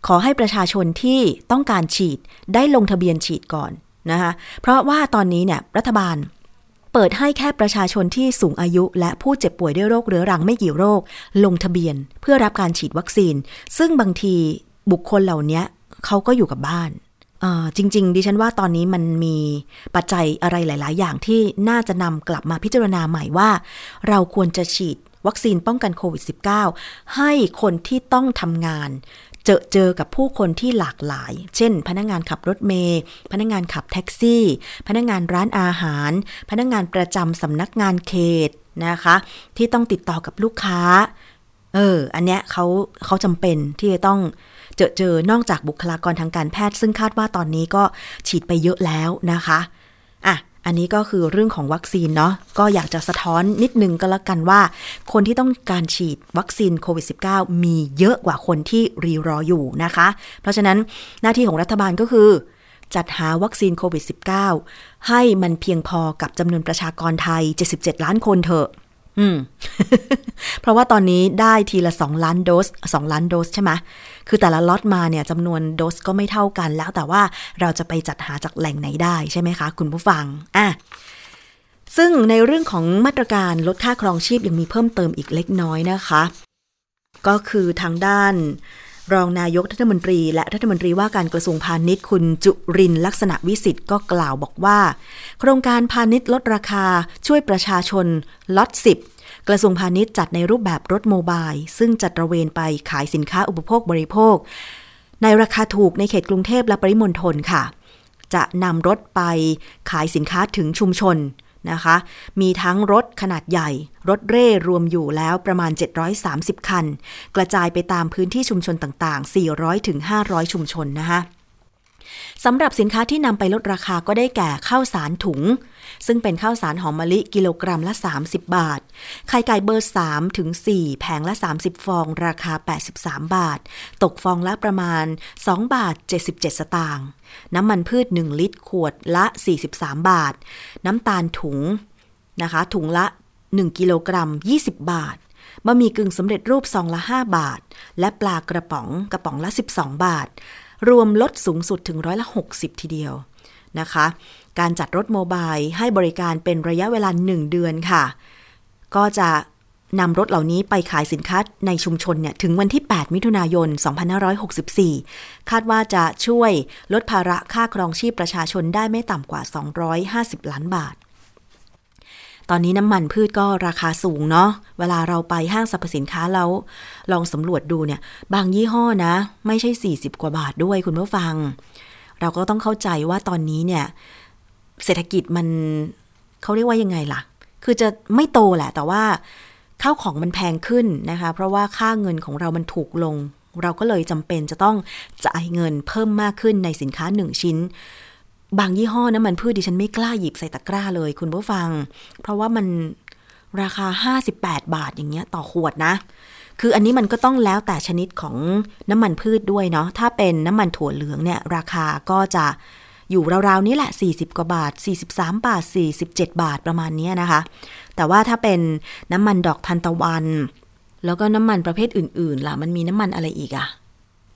[SPEAKER 2] ขอให้ประชาชนที่ต้องการฉีดได้ลงทะเบียนฉีดก่อนนะคะเพราะว่าตอนนี้เนี่ยรัฐบาลเปิดให้แค่ประชาชนที่สูงอายุและผู้เจ็บป่วยด้วยโรคเรื้อรังไม่กี่โรค ลงทะเบียนเพื่อรับการฉีดวัคซีน ซึ่งบางทีบุคคลเหล่านี้เขาก็อยู่กับบ้าน จริง ๆ ดิฉันว่าตอนนี้มันมีปัจจัยอะไรหลาย ๆ อย่างที่น่าจะนำกลับมาพิจารณาใหม่ว่า เราควรจะฉีดวัคซีนป้องกันโควิด -19 ให้คนที่ต้องทำงาน เจอเจอกับผู้คนที่หลากหลาย เช่น พนักงงานขับรถเมย์พนักงงานขับแท็กซี่ พนักงงานร้านอาหาร พนักงงานประจำสำนักงานเขตนะคะ ที่ต้องติดต่อกับลูกค้า เออ อันเนี้ยเขาเขาจำเป็นที่จะต้อง เจอเจอนอกจากบุคลากรทางการแพทย์ ซึ่งคาดว่าตอนนี้ก็ฉีดไปเยอะแล้วนะคะอะอันนี้ก็คือเรื่องของวัคซีนเนาะก็อยากจะสะท้อนนิดนึงก็แล้วกันว่า คนที่ต้องการฉีดวัคซีนโควิด -19 มีเยอะกว่าคนที่รีรออยู่นะคะ เพราะฉะนั้นหน้าที่ของรัฐบาลก็คือ จัดหาวัคซีนโควิด -19 ให้มันเพียงพอกับจำนวนประชากรไทย 77 ล้านคนเถอะ อืม เพราะว่าตอนนี้ได้ทีละ2ล้านโดส2ล้านโดสใช่ไหมคือแต่ละล็อตมาเนี่ยจำนวนโดสก็ไม่เท่ากันแล้ว แต่ว่าเราจะไปจัดหาจากแหล่งไหนได้ใช่ไหมคะ คุณผู้ฟัง อะซึ่งในเรื่องของมาตรการลดค่าครองชีพยังมีเพิ่มเติมอีกเล็กน้อยนะคะ ก็คือทางด้าน รองนายกรัฐมนตรี และรัฐมนตรีว่าการกระทรวงพาณิชย์คุณจุรินลักษณะวิสิทธ์ก็กล่าวบอกว่า โครงการพาณิชย์ลดราคาช่วยประชาชนล็อตสิบกระทรวงพาณิชย์จัดในรูปแบบรถโมบาย ซึ่งจัดระเวนไปขายสินค้าอุปโภคบริโภค ในราคาถูกในเขตกรุงเทพและปริมณฑลค่ะ จะนำรถไปขายสินค้าถึงชุมชน นะคะ มีทั้งรถขนาดใหญ่ รถเร่รวมอยู่แล้วประมาณ 730 คัน กระจายไปตามพื้นที่ชุมชนต่างๆ 400-500 ชุมชนนะคะสำหรับสินค้าที่นำไปลดราคาก็ได้แก่ข้าวสารถุง ซึ่งเป็นข้าวสารหอมมะลิกิโลกรัมละ 30 บาท ไข่ไก่เบอร์ 3 ถึง 4 แผงละ 30 ฟอง ราคา 83 บาท ตกฟองละประมาณ 2 บาท 77 สตางค์ น้ำมันพืช 1 ลิตร ขวดละ 43 บาท น้ำตาลถุงนะคะ ถุงละ 1 กิโลกรัม 20 บาทบะหมี่กึ่งสำเร็จรูปซองละ 5 บาท และปลากระป๋องกระป๋องละ 12 บาท รวมลดสูงสุดถึงร้อยละ 60 ทีเดียวนะคะ การจัดรถโมบายให้บริการเป็นระยะเวลา 1 เดือนค่ะ ก็จะ นำรถเหล่านี้ไปขายสินค้าในชุมชนเนี่ยถึงวันที่ 8 มิถุนายน 2564 คาดว่าจะช่วยลดภาระค่าครองชีพประชาชนได้ไม่ต่ำกว่า 250 ล้านบาท ตอนนี้น้ำมันพืชก็ราคาสูงเนาะ เวลาเราไปห้างสรรพสินค้าแล้ว ลองสำรวจดูเนี่ย บางยี่ห้อนะ ไม่ใช่ 40 กว่าบาทด้วยคุณผู้ฟัง เราก็ต้องเข้าใจว่าตอนนี้เนี่ย เศรษฐกิจมันเขาเรียกว่ายังไงล่ะ คือจะไม่โตแหละ แต่ว่า ข้าวของมันแพงขึ้นนะคะ เพราะว่าค่าเงินของเรามันถูกลง เราก็เลยจำเป็นจะต้องจ่ายเงินเพิ่มมากขึ้นในสินค้าหนึ่งชิ้น บางยี่ห้อน้ำมันพืชดิฉันไม่กล้าหยิบใส่ตะกร้าเลยคุณผู้ฟัง เพราะว่ามันราคา 58 บาทอย่างเงี้ยต่อขวดนะ คืออันนี้มันก็ต้องแล้วแต่ชนิดของน้ำมันพืชด้วยเนาะ ถ้าเป็นน้ำมันถั่วเหลืองเนี่ยราคาก็จะ อยู่ราวๆนี้แหละ 40 กว่าบาท 43 บาท 47 บาทประมาณนี้นะคะ แต่ว่าถ้าเป็นน้ำมันดอกทานตะวัน แล้วก็น้ำมันประเภทอื่นๆล่ะมันมีน้ำมันอะไรอีกอะ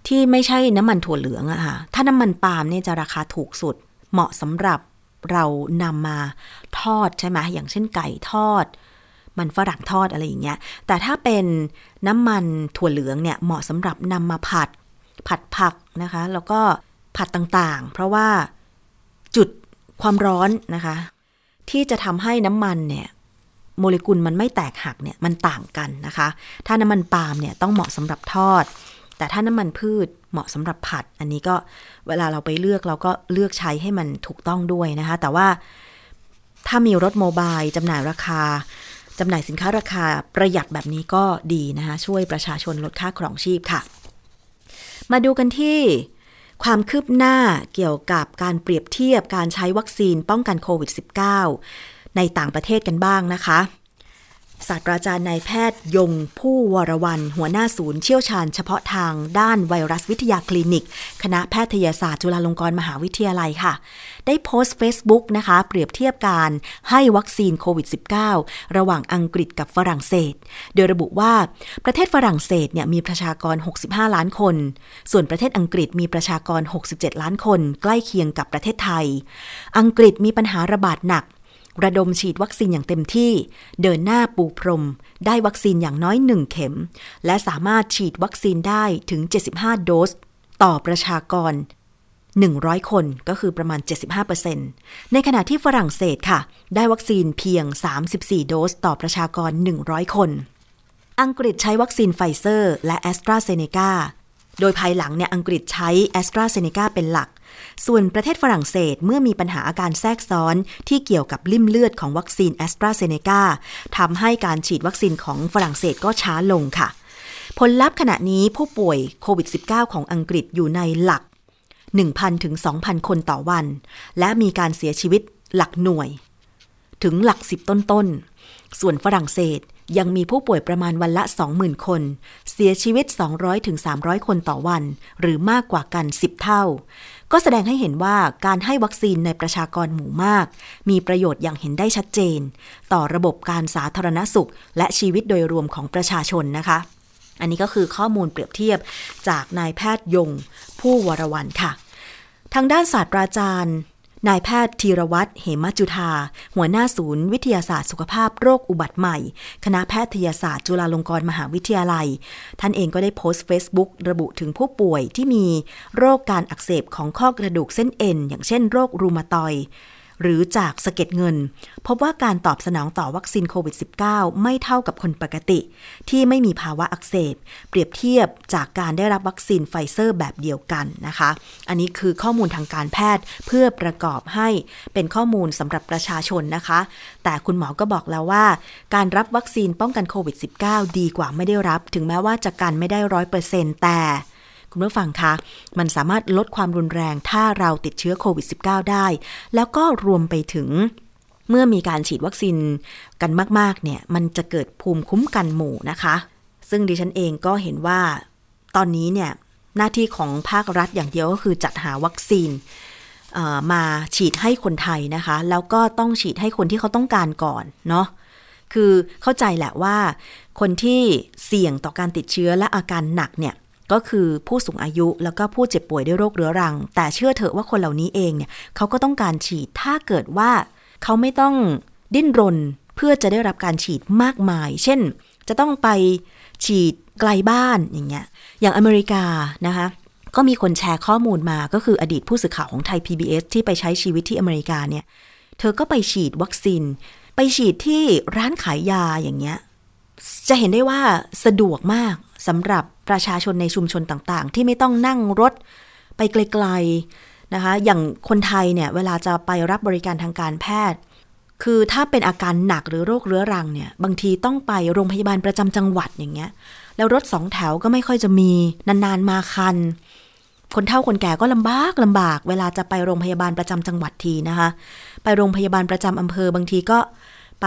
[SPEAKER 2] ที่ไม่ใช่น้ำมันถั่วเหลืองอะค่ะ ถ้าน้ำมันปาล์มเนี่ยจะราคาถูกสุด เหมาะสำหรับเรานำมาทอดใช่ไหมอย่างเช่นไก่ทอด มันฝรั่งทอดอะไรอย่างเงี้ย แต่ถ้าเป็นน้ำมันถั่วเหลืองเนี่ยเหมาะสำหรับนำมาผัด ผัดผักนะคะ แล้วก็ผัดต่างๆ เพราะว่า จุดความร้อนนะคะ ที่จะทำให้น้ำมันเนี่ยโมเลกุลมันไม่แตกหักเนี่ยมันต่างกันนะคะ ถ้าน้ำมันปาล์มเนี่ยต้องเหมาะสำหรับทอด แต่ถ้าน้ำมันพืชเหมาะสำหรับผัด อันนี้ก็เวลาเราไปเลือกเราก็เลือกใช้ให้มันถูกต้องด้วยนะคะ แต่ว่าถ้ามีรถโมบายจำหน่ายราคาจำหน่ายสินค้าราคาประหยัดแบบนี้ก็ดีนะคะ ช่วยประชาชนลดค่าครองชีพค่ะ มาดูกันที่ ความคืบหน้าเกี่ยวกับการเปรียบเทียบการใช้วัคซีนป้องกันโควิด -19 ในต่างประเทศกันบ้างนะคะ ศาสตราจารย์นายแพทย์ยงผู้วรวัน หัวหน้าศูนย์เชี่ยวชาญเฉพาะทางด้านไวรัสวิทยาคลินิก คณะแพทยศาสตร์จุฬาลงกรณ์มหาวิทยาลัยค่ะ ได้โพสต์ Facebook นะคะ เปรียบเทียบการให้วัคซีนโควิด -19 ระหว่างอังกฤษกับฝรั่งเศส โดยระบุว่าประเทศฝรั่งเศสเนี่ยมีประชากร 65 ล้านคน ส่วนประเทศอังกฤษมีประชากร 67 ล้านคน ใกล้เคียงกับประเทศไทย อังกฤษมีปัญหาระบาดหนัก ระดมฉีดวัคซีนอย่างเต็มที่ เดินหน้าปูพรม ได้วัคซีนอย่างน้อย 1 เข็ม และสามารถฉีดวัคซีนได้ถึง 75 โดส ต่อประชากร 100 คนก็คือประมาณ 75%ในขณะที่ฝรั่งเศสค่ะ ได้วัคซีนเพียง 34 โดส ต่อประชากร 100 คน อังกฤษใช้วัคซีนไฟเซอร์ และแอสตราเซเนกาโดยภายหลังเนี่ยอังกฤษใช้แอสตราเซเนกาเป็นหลัก ส่วนประเทศฝรั่งเศสเมื่อมีปัญหาอาการแทรกซ้อนที่เกี่ยวกับลิ่มเลือดของวัคซีนแอสตราเซเนกาทำให้การฉีดวัคซีนของฝรั่งเศสก็ช้าลงค่ะ ผลลัพธ์ขณะนี้ผู้ป่วยโควิด -19 ของอังกฤษอยู่ในหลัก 1,000 ถึง 2,000 คนต่อวัน และมีการเสียชีวิตหลักหน่วย ถึงหลักสิบต้นๆ ส่วนฝรั่งเศสยังมีผู้ป่วยประมาณวันละ 20,000 คน เสียชีวิต 200ถึง300 คนต่อวัน หรือมากกว่ากัน 10 เท่า ก็แสดงให้เห็นว่าการให้วัคซีนในประชากรหมู่มาก มีประโยชน์อย่างเห็นได้ชัดเจน ต่อระบบการสาธารณสุข และชีวิตโดยรวมของประชาชนนะคะ อันนี้ก็คือข้อมูลเปรียบเทียบจากนายแพทย์ยง ผู้วรวันค่ะ ทางด้านศาสตราจารย์ นายแพทย์ธีรวัตรเหมจุธาหัวหน้าศูนย์วิทยาศาสตร์สุขภาพโรคอุบัติใหม่ คณะแพทยศาสตร์จุฬาลงกรณ์มหาวิทยาลัย ท่านเองก็ได้โพสต์ Facebook ระบุถึงผู้ป่วยที่มีโรคการอักเสบของข้อกระดูกเส้นเอ็น อย่างเช่นโรครูมาตอยด์ หรือจากสะเก็ดเงิน พบว่าการตอบสนองต่อวัคซีนโควิด -19 ไม่เท่ากับคนปกติ ที่ไม่มีภาวะอักเสบ เปรียบเทียบจากการได้รับวัคซีนไฟเซอร์แบบเดียวกันนะคะ อันนี้คือข้อมูลทางการแพทย์เพื่อประกอบให้เป็นข้อมูลสำหรับประชาชนนะคะ แต่คุณหมอก็บอกแล้วว่า การรับวัคซีนป้องกันโควิด -19 ดีกว่าไม่ได้รับ ถึงแม้ว่าจะกันไม่ได้ร้อยเปอร์เซ็นต์แต่ คุณผู้ฟังคะ มันสามารถลดความรุนแรงถ้าเราติดเชื้อโควิด -19 ได้ แล้วก็รวมไปถึงเมื่อมีการฉีดวัคซีนกันมาก ๆ เนี่ย มันจะเกิดภูมิคุ้มกันหมู่นะคะ ซึ่งดิฉันเองก็เห็นว่าตอนนี้เนี่ย หน้าที่ของภาครัฐอย่างเดียวก็คือจัดหาวัคซีนมาฉีดให้คนไทยนะคะ แล้วก็ต้องฉีดให้คนที่เขาต้องการก่อนเนาะคือเข้าใจแหละว่า คนที่เสี่ยงต่อการติดเชื้อและอาการหนักเนี่ย ก็คือผู้สูงอายุแล้วก็ผู้เจ็บป่วยด้วยโรคเรื้อรัง แต่เชื่อเถอะว่าคนเหล่านี้เองเนี่ยเขาก็ต้องการฉีดถ้าเกิดว่าเขาไม่ต้องดิ้นรนเพื่อจะได้รับการฉีดมากมาย เช่น จะต้องไปฉีดไกลบ้านอย่างเงี้ยอย่างอเมริกานะคะก็มีคนแชร์ข้อมูลมาก็คืออดีตผู้สื่อข่าวของไทย PBS ที่ไปใช้ชีวิตที่อเมริกาเนี่ย เธอก็ไปฉีดวัคซีน ไปฉีดที่ร้านขายยาอย่างเงี้ย จะเห็นได้ว่าสะดวกมากสำหรับ ประชาชนในชุมชนต่างๆ ที่ไม่ต้องนั่งรถไปไกลๆนะคะ อย่างคนไทยเนี่ยเวลาจะไปรับบริการทางการแพทย์ คือถ้าเป็นอาการหนักหรือโรคเรื้อรังเนี่ย บางทีต้องไปโรงพยาบาลประจำจังหวัดอย่างเงี้ย แล้วรถสองแถวก็ไม่ค่อยจะมีนานๆมาคัน คนเฒ่าคนแก่ก็ลำบากลำบาก เวลาจะไปโรงพยาบาลประจำจังหวัดทีนะคะ ไปโรงพยาบาลประจำอำเภอบางทีก็ไป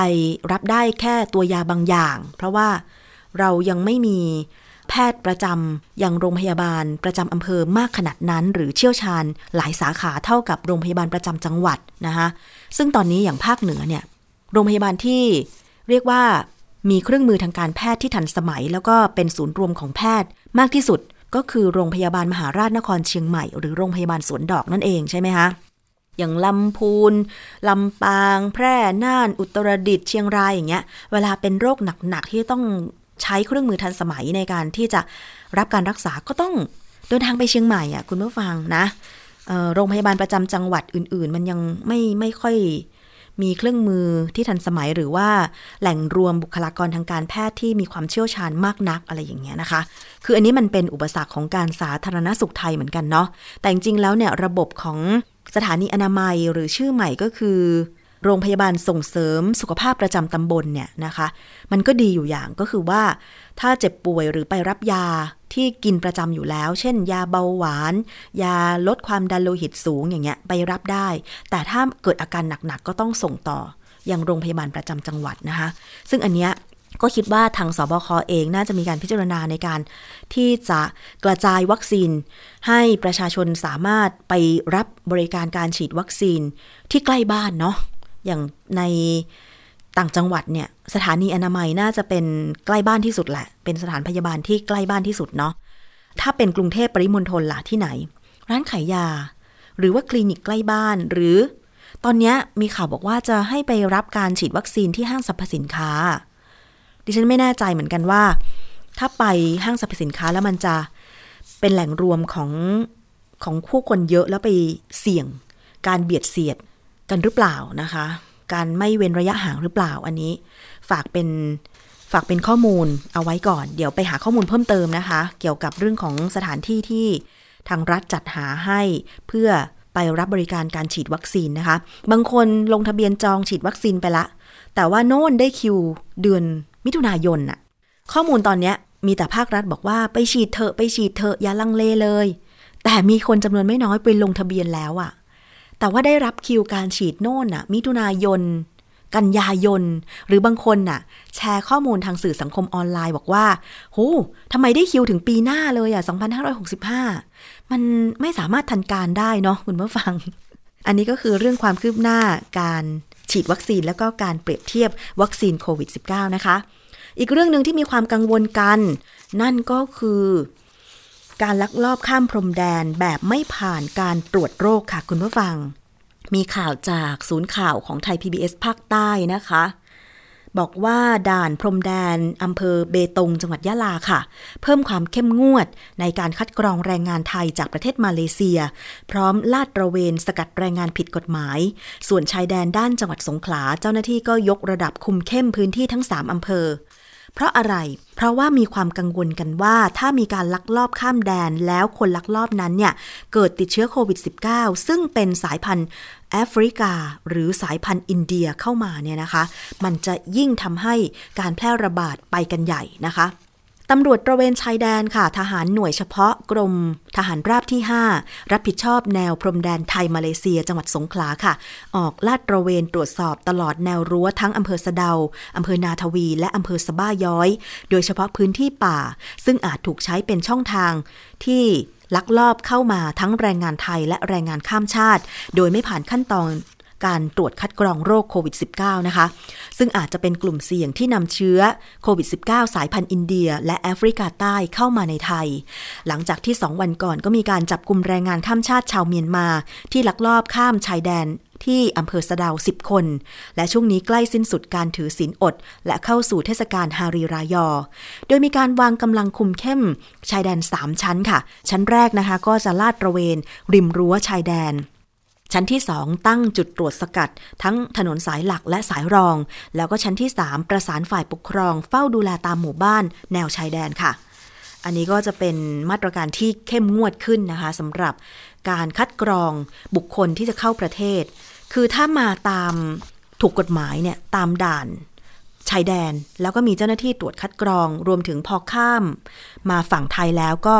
[SPEAKER 2] รับได้แค่ตัวยาบางอย่าง เพราะว่าเรายังไม่มี แพทย์ประจำอย่างโรงพยาบาลประจำอำเภอมากขนาดนั้น หรือเชี่ยวชาญ หลายสาขาเท่ากับโรงพยาบาลประจำจังหวัดนะคะซึ่งตอนนี้อย่างภาคเหนือเนี่ยโรงพยาบาลที่เรียกว่ามีเครื่องมือทางการแพทย์ที่ทันสมัย แล้วก็เป็นศูนย์รวมของแพทย์มากที่สุดก็คือโรงพยาบาลมหาราชนครเชียงใหม่ หรือโรงพยาบาลสวนดอกนั่นเองใช่ไหมคะอย่างลำพูน ลำปาง แพร่ น่าน อุตรดิตถ์เชียงรายอย่างเงี้ย เวลาเป็นโรคหนัก ๆ ที่ต้อง ใช้เครื่องมือทันสมัยในการที่จะรับการรักษาก็ต้องเดินทางไปเชียงใหม่อะคุณผู้ฟังนะโรงพยาบาลประจำจังหวัดอื่น ๆ มันยังไม่ไม่ค่อยมีเครื่องมือที่ทันสมัยหรือว่าแหล่งรวมบุคลากรทางการแพทย์ที่มีความเชี่ยวชาญมากนักอะไรอย่างเงี้ยนะคะ คืออันนี้มันเป็นอุปสรรคของการสาธารณสุขไทยเหมือนกันเนาะแต่จริงๆแล้วเนี่ยระบบของสถานีอนามัยหรือชื่อใหม่ก็คือ โรงพยาบาลส่งเสริมสุขภาพประจำตำบลเนี่ยนะคะ มันก็ดีอยู่อย่างก็คือว่า ถ้าเจ็บป่วยหรือไปรับยาที่กินประจำอยู่แล้ว เช่น ยาเบาหวาน ยาลดความดันโลหิตสูงอย่างเงี้ยไปรับได้ แต่ถ้าเกิดอาการหนักๆก็ต้องส่งต่อยังโรงพยาบาลประจำจังหวัดนะคะ ซึ่งอันเนี้ยก็คิดว่าทางสบคอเองน่าจะมีการพิจารณาในการที่จะกระจายวัคซีน ให้ประชาชนสามารถไปรับบริการการฉีดวัคซีนที่ใกล้บ้านเนาะ อย่างในต่างจังหวัดเนี่ยสถานีอนามัยน่าจะเป็นใกล้บ้านที่สุดแหละ เป็นสถานพยาบาลที่ใกล้บ้านที่สุดเนาะถ้าเป็นกรุงเทพปริมณฑลล่ะที่ไหน ร้านขายยา หรือว่าคลินิกใกล้บ้านหรือ ตอนนี้มีข่าวบอกว่าจะให้ไปรับการฉีดวัคซีนที่ห้างสรรพสินค้า ดิฉันไม่แน่ใจเหมือนกันว่า ถ้าไปห้างสรรพสินค้าแล้วมันจะเป็นแหล่งรวมของของผู้คนเยอะแล้วไปเสี่ยง การเบียดเสียด กันหรือเปล่านะคะ การไม่เว้นระยะห่างหรือเปล่าอันนี้ ฝากเป็นฝากเป็นข้อมูลเอาไว้ก่อน เดี๋ยวไปหาข้อมูลเพิ่มเติมนะคะ เกี่ยวกับเรื่องของสถานที่ที่ทางรัฐจัดหาให้เพื่อไปรับบริการการฉีดวัคซีนนะคะ บางคนลงทะเบียนจองฉีดวัคซีนไปละ แต่ว่าโน่นได้คิวเดือนมิถุนายนน่ะ ข้อมูลตอนนี้มีแต่ภาครัฐบอกว่าไปฉีดเถอะไปฉีดเถอะอย่าลังเลเลย แต่มีคนจำนวนไม่น้อยไปลงทะเบียนแล้วอะ แต่ว่าได้รับคิวการฉีดโน่นน่ะ มิถุนายน กันยายน หรือบางคนน่ะ แชร์ข้อมูลทางสื่อสังคมออนไลน์บอกว่าโหทำไมได้คิวถึงปีหน้าเลยอะ 2565 มันไม่สามารถทันการได้เนาะคุณผู้ฟัง อันนี้ก็คือเรื่องความคืบหน้าการฉีดวัคซีนแล้วก็การเปรียบเทียบวัคซีนโควิด -19 นะคะ อีกเรื่องหนึ่งที่มีความกังวลกัน นั่นก็คือ การลักลอบข้ามพรมแดนแบบไม่ผ่านการตรวจโรคค่ะคุณผู้ฟัง มีข่าวจากศูนย์ข่าวของไทย PBS ภาคใต้นะคะ บอกว่าด่านพรมแดนอำเภอเบตงจังหวัดยะลาค่ะ เพิ่มความเข้มงวดในการคัดกรองแรงงานไทยจากประเทศมาเลเซีย พร้อมลาดตระเวนสกัดแรงงานผิดกฎหมาย ส่วนชายแดนด้านจังหวัดสงขลาเจ้าหน้าที่ก็ยกระดับคุมเข้มพื้นที่ทั้ง 3อำเภอ เพราะอะไร เพราะว่ามีความกังวลกันว่าถ้ามีการลักลอบข้ามแดนแล้วคนลักลอบนั้นเนี่ย เกิดติดเชื้อโควิด -19 ซึ่งเป็นสายพันธุ์แอฟริกา หรือสายพันธุ์อินเดียเข้ามาเนี่ยนะคะ มันจะยิ่งทำให้การแพร่ระบาดไปกันใหญ่นะคะ ตำรวจตระเวนชายแดนค่ะ ทหารหน่วยเฉพาะกรม ทหารราบที่ 5 รับผิดชอบแนวพรมแดนไทยมาเลเซียจังหวัดสงขลาค่ะ ออกลาดตระเวนตรวจสอบตลอดแนวรั้วทั้งอำเภอสะเดาอำเภอนาทวี และอำเภอสะบ้าย้อย โดยเฉพาะพื้นที่ป่า ซึ่งอาจถูกใช้เป็นช่องทางที่ลักลอบเข้ามาทั้งแรงงานไทยและแรงงานข้ามชาติ โดยไม่ผ่านขั้นตอน การตรวจคัดกรองโรคโควิด -19 นะคะ ซึ่งอาจจะเป็นกลุ่มเสี่ยงที่นำเชื้อโควิด -19 สายพันธุ์อินเดีย และแอฟริกาใต้เข้ามาในไทย หลังจากที่ 2 วันก่อนก็มีการจับกลุ่มแรงงานข้ามชาติชาวเมียนมา ที่ลักลอบข้ามชายแดนที่อำเภอสะดาว 10 คน และช่วงนี้ใกล้สิ้นสุดการถือศีลอด และเข้าสู่เทศกาลฮารีรายอ โดยมีการวางกำลังคุมเข้ม ชายแดน 3 ชั้นค่ะ ชั้นแรกนะคะ ก็จะลาดตระเวน ริมรั้วชายแดน ชั้นที่ 2 ตั้งจุดตรวจสกัด ทั้งถนนสายหลักและสายรอง แล้วก็ชั้นที่ 3 ประสานฝ่ายปกครอง เฝ้าดูแลตามหมู่บ้าน แนวชายแดนค่ะ อันนี้ก็จะเป็นมาตรการที่เข้มงวดขึ้นนะคะสำหรับการคัดกรองบุคคลที่จะเข้าประเทศ คือถ้ามาตามถูกกฎหมายเนี่ยตามด่านชายแดนแล้วก็มีเจ้าหน้าที่ตรวจคัดกรอง รวมถึงพอข้าม มาฝั่งไทยแล้วก็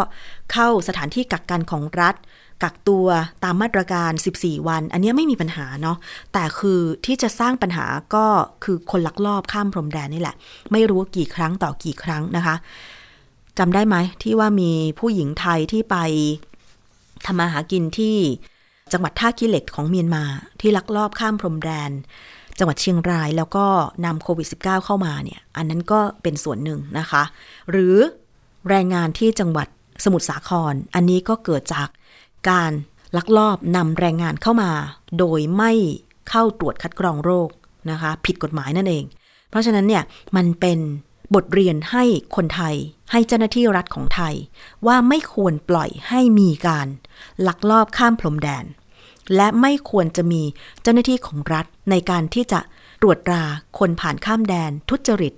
[SPEAKER 2] เข้าสถานที่กักกันของรัฐ กักตัวตามมาตรการ 14 วัน อันนี้ไม่มีปัญหาเนาะแต่คือที่จะสร้างปัญหาก็คือคนลักลอบข้ามพรมแดนนี่แหละ ไม่รู้กี่ครั้งต่อกี่ครั้งนะคะจำได้ไหมที่ว่ามีผู้หญิงไทยที่ไปทำมาหากินที่จังหวัดท่าขี้เหล็กของเมียนมาที่ลักลอบข้ามพรมแดน จังหวัดเชียงรายแล้วก็นำโควิด -19 เข้ามาเนี่ย อันนั้นก็เป็นส่วนหนึ่งนะคะ หรือแรงงานที่จังหวัดสมุทรสาคร อันนี้ก็เกิดจาก การลักลอบนำแรงงานเข้ามา โดยไม่เข้าตรวจคัดกรองโรคนะคะ ผิดกฎหมายนั่นเอง เพราะฉะนั้นเนี่ยมันเป็นบทเรียนให้คนไทย ให้เจ้าหน้าที่รัฐของไทย ว่าไม่ควรปล่อยให้มีการลักลอบข้ามพรมแดน และไม่ควรจะมีเจ้าหน้าที่ของรัฐในการที่จะตรวจตราคนผ่านข้ามแดนทุจริต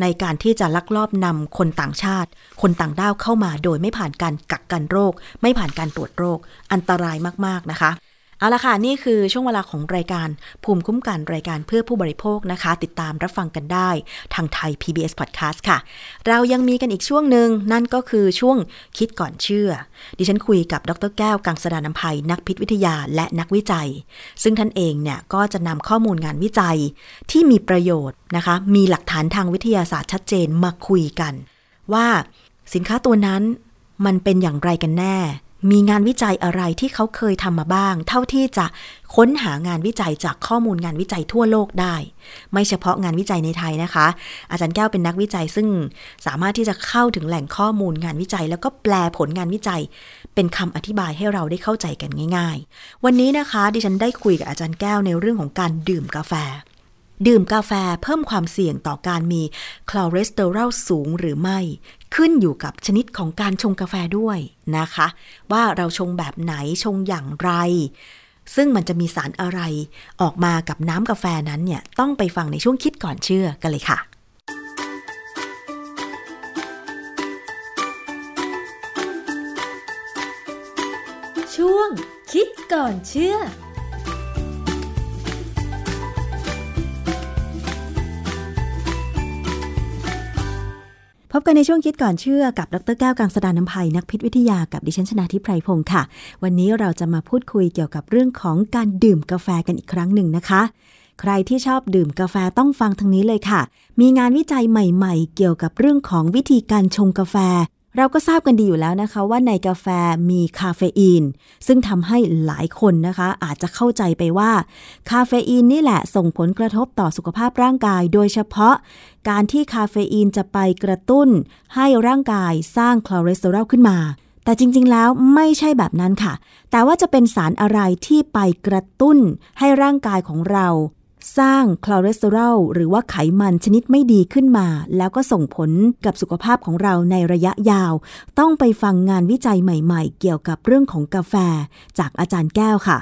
[SPEAKER 2] ในการที่จะลักลอบนำคนต่างชาติ คนต่างด้าวเข้ามาโดยไม่ผ่านการกักกันโรค ไม่ผ่านการตรวจโรค อันตรายมากๆนะคะ เอาละค่ะ นี่คือช่วงเวลาของรายการภูมิคุ้มกันรายการเพื่อผู้บริโภคนะคะ ติดตามรับฟังกันได้ทางไทย PBS Podcast ค่ะ เรายังมีกันอีกช่วงหนึ่งนั่นก็คือช่วงคิดก่อนเชื่อ ดิฉันคุยกับดรแก้วกังสดานนภัยนักพิษวิทยาและนักวิจัย ซึ่งท่านเองเนี่ยก็จะนำข้อมูลงานวิจัยที่มีประโยชน์นะคะ มีหลักฐานทางวิทยาศาสตร์ชัดเจนมาคุยกัน ว่าสินค้าตัวนั้นมันเป็นอย่างไรกันแน่ มีงานวิจัยอะไรที่เขาเคยทำมาบ้าง เท่าที่จะค้นหางานวิจัยจากข้อมูลงานวิจัยทั่วโลกได้ ไม่เฉพาะงานวิจัยในไทยนะคะ อาจารย์แก้วเป็นนักวิจัยซึ่งสามารถที่จะเข้าถึงแหล่งข้อมูลงานวิจัย แล้วก็แปลผลงานวิจัย เป็นคำอธิบายให้เราได้เข้าใจกันง่าย ๆ วันนี้นะคะ ดิฉันได้คุยกับอาจารย์แก้วในเรื่องของการดื่มกาแฟ ดื่มกาแฟเพิ่มความเสี่ยงต่อการมีคอเลสเตอรอลสูงหรือไม่ ขึ้นอยู่กับชนิดของการชงกาแฟด้วยนะคะ ว่าเราชงแบบไหนชงอย่างไร ซึ่งมันจะมีสารอะไรออกมากับน้ำกาแฟนั้นเนี่ย ต้องไปฟังในช่วงคิดก่อนเชื่อกันเลยค่ะ
[SPEAKER 5] ช่วงคิดก่อนเชื่อ
[SPEAKER 2] พบกันในช่วงคิดก่อนเชื่อกับดรแก้วกังสดานน้ำพายนักพิษวิทยากับดิฉันชนาทิพไพรพงศ์ค่ะ วันนี้เราจะมาพูดคุยเกี่ยวกับเรื่องของการดื่มกาแฟกันอีกครั้งหนึ่งนะคะ ใครที่ชอบดื่มกาแฟต้องฟังทางนี้เลยค่ะ มีงานวิจัยใหม่ ๆ เกี่ยวกับเรื่องของวิธีการชงกาแฟ เราก็ทราบกันดีอยู่แล้วนะคะ ว่าในกาแฟมีคาเฟอีน ซึ่งทำให้หลายคนนะคะ อาจจะเข้าใจไปว่า คาเฟอีนนี่แหละส่งผลกระทบต่อสุขภาพร่างกาย โดยเฉพาะ การที่คาเฟอีนจะไปกระตุ้น ให้ร่างกายสร้างคอเลสเตอรอลขึ้นมา แต่จริง ๆ แล้วไม่ใช่แบบนั้นค่ะ แต่ว่าจะเป็นสารอะไรที่ไปกระตุ้น ให้ร่างกายของเรา สร้างคอเลสเตอรอลหรือว่าไขมันชนิดไม่ดีขึ้นมา แล้วก็ส่งผลกับสุขภาพของเราในระยะยาว ต้องไปฟังงานวิจัยใหม่ๆ เกี่ยวกับเรื่องของกาแฟ จากอาจารย์แก้วค่ะ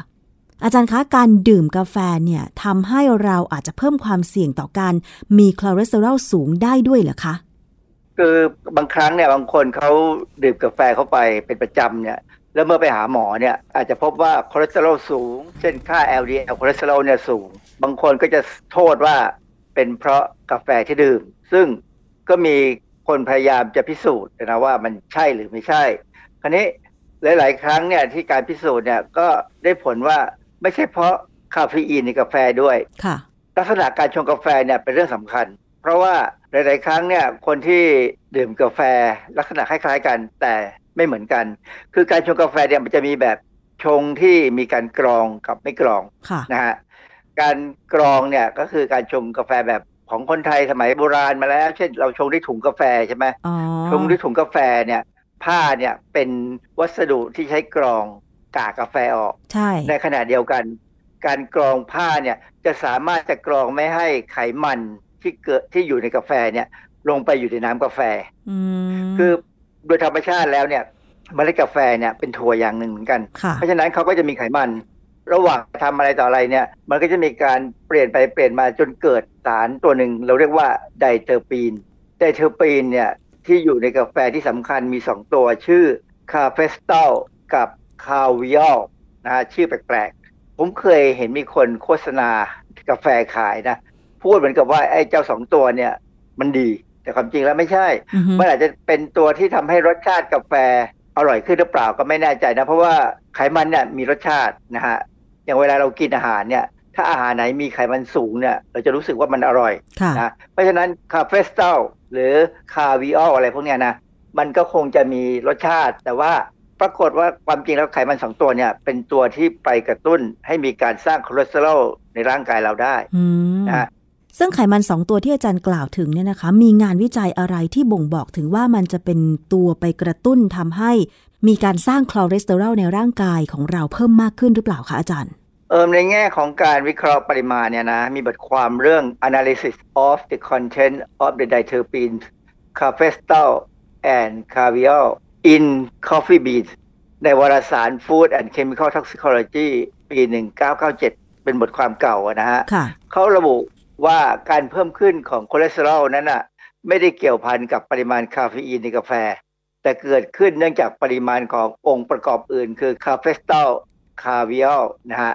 [SPEAKER 2] อาจารย์คะการดื่มกาแฟเนี่ยทำให้เราอาจจะเพิ่มความเสี่ยงต่อการมีคอเลสเตอรอลสูงได้ด้วยเหรอคะ
[SPEAKER 6] คือบางครั้งเนี่ยบางคนเขาดื่มกาแฟเข้าไปเป็นประจำเนี่ยแล้วเมื่อไปหาหมอเนี่ยอาจจะพบว่าคอเลสเตอรอลสูง เช่นค่า LDL คอเลสเตอรอลเนี่ยสูง บางคนก็จะโทษว่าเป็นเพราะกาแฟที่ดื่ม ซึ่งก็มีคนพยายามจะพิสูจน์นะว่ามันใช่หรือไม่ใช่ คราวนี้หลาย ๆ ครั้งเนี่ยที่การพิสูจน์เนี่ยก็ได้ผลว่าไม่ใช่เพราะคาเฟอีนในกาแฟด้วย
[SPEAKER 2] ค่ะ
[SPEAKER 6] ลักษณะการชงกาแฟเนี่ยเป็นเรื่องสำคัญ เพราะว่าหลาย ๆ ครั้งเนี่ยคนที่ดื่มกาแฟลักษณะคล้าย ๆ กันแต่ไม่เหมือนกัน คือการชงกาแฟเนี่ยมันจะมีแบบชงที่มีการกรองกับไม่กรอง
[SPEAKER 2] ค่ะ
[SPEAKER 6] นะฮะ การกรองเนี่ยก็คือการชงกาแฟแบบของคนไทยสมัยโบราณมาแล้ว เช่นเราชงด้วยถุงกาแฟใช่ไหม
[SPEAKER 2] อ๋อ
[SPEAKER 6] ชงด้วยถุงกาแฟเนี่ยผ้าเนี่ยเป็นวัสดุที่ใช้กรองกากกาแฟออก
[SPEAKER 2] ใช่
[SPEAKER 6] ในขณะเดียวกัน การกรองผ้าเนี่ยจะสามารถจะกรองไม่ให้ไขมันที่เกิดที่อยู่ในกาแฟเนี่ยลงไปอยู่ในน้ำกาแฟ
[SPEAKER 2] อืม
[SPEAKER 6] คือโดยธรรมชาติแล้วเนี่ยเมล็ดกาแฟเนี่ยเป็นถั่วอย่างหนึ่งเหมือนกัน
[SPEAKER 2] ค่ะ
[SPEAKER 6] เพราะฉะนั้นเขาก็จะมีไขมัน ระหว่างทำอะไรต่ออะไรเนี่ย มันก็จะมีการเปลี่ยนไปเปลี่ยนมาจนเกิดสารตัวหนึ่ง เราเรียกว่าditerpene diterpene เนี่ยที่อยู่ในกาแฟที่สำคัญมีสองตัวชื่อคาเฟสต l ลกับคาวิอลนะฮะชื่อแปลกๆ ผมเคยเห็นมีคนโฆษณากาแฟขายนะ พูดเหมือนกับว่าไอ้เจ้าสองตัวเนี่ยมันดี แต่ความจริงแล้วไม่ใช่
[SPEAKER 2] อือฮึ
[SPEAKER 6] มันอาจจะเป็นตัวที่ทำให้รสชาติกาแฟอร่อยขึ้นหรือเปล่าก็ไม่แน่ใจนะ เพราะว่าไขมันเนี่ยมีรสชาตินะฮะ อย่างเวลาเรากินอาหารเนี่ย ถ้าอาหารไหนมีไขมันสูงเนี่ย เราจะรู้สึกว่ามันอร่อย
[SPEAKER 2] ค่ะ
[SPEAKER 6] นะเพราะฉะนั้น cafestol หรือ kahweol อะไรพวกเนี้ยนะมันก็คงจะมีรสชาติ แต่ว่าปรากฏว่าความจริงแล้วไขมันสองตัวเนี่ย เป็นตัวที่ไปกระตุ้นให้มีการสร้างคอเลสเตอรอลในร่างกายเราได้
[SPEAKER 2] อืม
[SPEAKER 6] นะฮะ
[SPEAKER 2] ซึ่งไขมันสองตัวที่อาจารย์กล่าวถึงเนี่ยนะคะ มีงานวิจัยอะไรที่บ่งบอกถึงว่ามันจะเป็นตัวไปกระตุ้นทำให้ มีการสร้างคอเลสเตอรอลในร่างกายของเราเพิ่มมากขึ้นหรือเปล่าคะอาจารย์
[SPEAKER 6] เอ่อในแง่ของการวิเคราะห์ปริมาณเนี่ยนะ มีบทความเรื่อง analysis of the content of the diterpenes, cafestol and kahweol in coffee beans ในวารสาร Food and Chemical Toxicology ปี 1997 เป็นบทความเก่าอะนะฮะ
[SPEAKER 2] ค่ะ
[SPEAKER 6] เขาระบุว่าการเพิ่มขึ้นของคอเลสเตอรอลนั้นน่ะไม่ได้เกี่ยวพันกับปริมาณคาเฟอีนในกาแฟ แต่เกิดขึ้นเนื่องจากปริมาณขององค์ประกอบอื่น คือ cafestolคาวิอลนะฮะ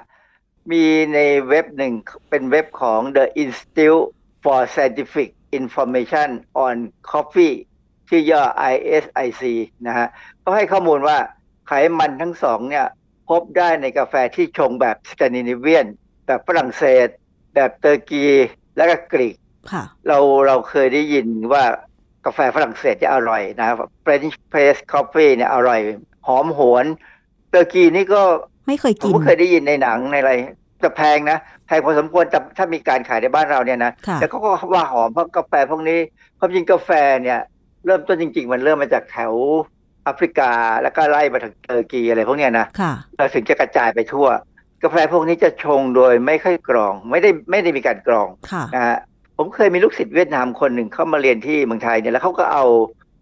[SPEAKER 6] มีในเว็บหนึ่งเป็นเว็บของ The Institute for Scientific Information on Coffee ชื่อย่อ ISIC นะฮะเขาให้ข้อมูลว่าไขมันทั้งสองเนี่ยพบได้ในกาแฟที่ชงแบบสแกนดิเนเวียน แบบฝรั่งเศส แบบเตอร์กี และก็กรีก
[SPEAKER 2] ค่ะ
[SPEAKER 6] เราเราเคยได้ยินว่า กาแฟฝรั่งเศสจะอร่อยนะครับ French press coffee เนี่ยอร่อย หอมหวน Turkey นี่ก็
[SPEAKER 2] ไม่เคย
[SPEAKER 6] ผม
[SPEAKER 2] กิน
[SPEAKER 6] ก็เคยได้ยินในหนังในอะไรจะแพงนะแพงพอสมควรแต่ถ้ามีการขายในบ้านเราเนี่ยนะ
[SPEAKER 2] ค่ะ
[SPEAKER 6] แต่เขาก็ว่าหอมเพราะกาแฟพวกนี้ความจริงกาแฟเนี่ยเริ่มต้นจริง ๆ มันเริ่มมาจากแถวแอฟริกาแล้วก็ไล่มาถึง Turkey อะไรพวกเนี้ยนะ
[SPEAKER 2] ค่ะ
[SPEAKER 6] แล้วถึงจะกระจายไปทั่ว กาแฟพวกนี้จะชงโดยไม่ค่อยกรอง ไม่ได้ไม่ได้มีการกรอง
[SPEAKER 2] ค่ะ
[SPEAKER 6] นะฮะ ผมเคยมีลูกศิษย์เวียดนามคนหนึ่งเข้ามาเรียนที่เมืองไทยเนี่ยแล้วเขาก็เอา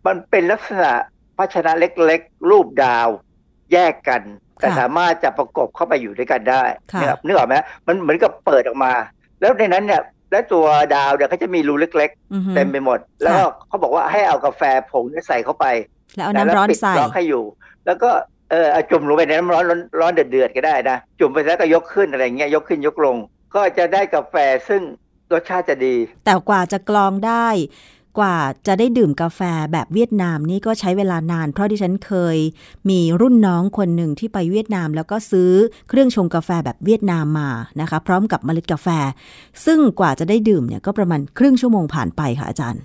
[SPEAKER 6] มันเป็นลักษณะภาชนะเล็กๆ รูปดาว แยกกัน แต่
[SPEAKER 2] ค่ะ
[SPEAKER 6] สามารถจะประกบเข้าไปอยู่ด้วยกันได้
[SPEAKER 2] ค่ะ
[SPEAKER 6] นึกออกนึกออกไหมมันเหมือนกับเปิดออกมา แล้วในนั้นเนี่ยและตัวดาวเนี่ยเขาจะมีรูเล็ก
[SPEAKER 2] อือฮึ
[SPEAKER 6] ๆเต็มไปหมด แล้วก็เขาบอกว่าให้เอากาแฟผงเนี่ยใส่เข้าไป
[SPEAKER 2] แล้วเอา
[SPEAKER 6] นะ
[SPEAKER 2] น้ำร้อน
[SPEAKER 6] ปิด
[SPEAKER 2] ใส่
[SPEAKER 6] ล็อกให้อยู่ แล้วก็เออเอาจุ่มลงไปในน้ำร้อนร้อนร้อนเดือดๆก็ได้นะ จุ่มไปแล้วก็ยกขึ้นอะไรเงี้ยยกขึ้นยกลง ก็จะได้กาแฟซึ่ง รสชาติจะดี
[SPEAKER 2] แต่กว่าจะกรองได้ กว่าจะได้ดื่มกาแฟแบบเวียดนามนี่ก็ใช้เวลานาน เพราะดิฉันเคย มีรุ่นน้องคนหนึ่งที่ไปเวียดนาม แล้วก็ซื้อเครื่องชงกาแฟแบบเวียดนามมานะคะ พร้อมกับเมล็ดกาแฟ ซึ่งกว่าจะได้ดื่มเนี่ยก็ประมาณครึ่งชั่วโมงผ่านไปค่ะอาจารย์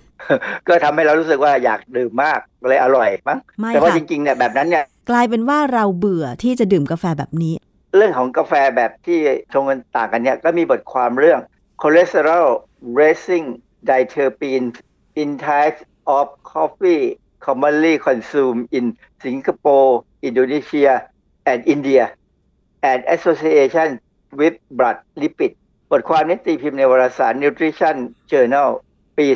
[SPEAKER 6] ก็ทำให้เรารู้สึกว่าอยากดื่มมากเลยอร่อยมั้ง
[SPEAKER 2] ไม่
[SPEAKER 6] แต่ว่า
[SPEAKER 2] ค่ะ
[SPEAKER 6] จริงๆเนี่ยแบบนั้นเนี่ย
[SPEAKER 2] กลายเป็นว่าเราเบื่อที่จะดื่มกาแฟแบบนี้
[SPEAKER 6] เรื่องของกาแฟแบบที่ชงกันต่างกันเนี่ยก็มีบทความเรื่อง cholesterol raising diterpenes in types of coffee commonly consumed in Singapore, Indonesia, and India, and association with blood lipid บทความนี้ตีพิมพ์ในวารสาร Nutrition Journal ปี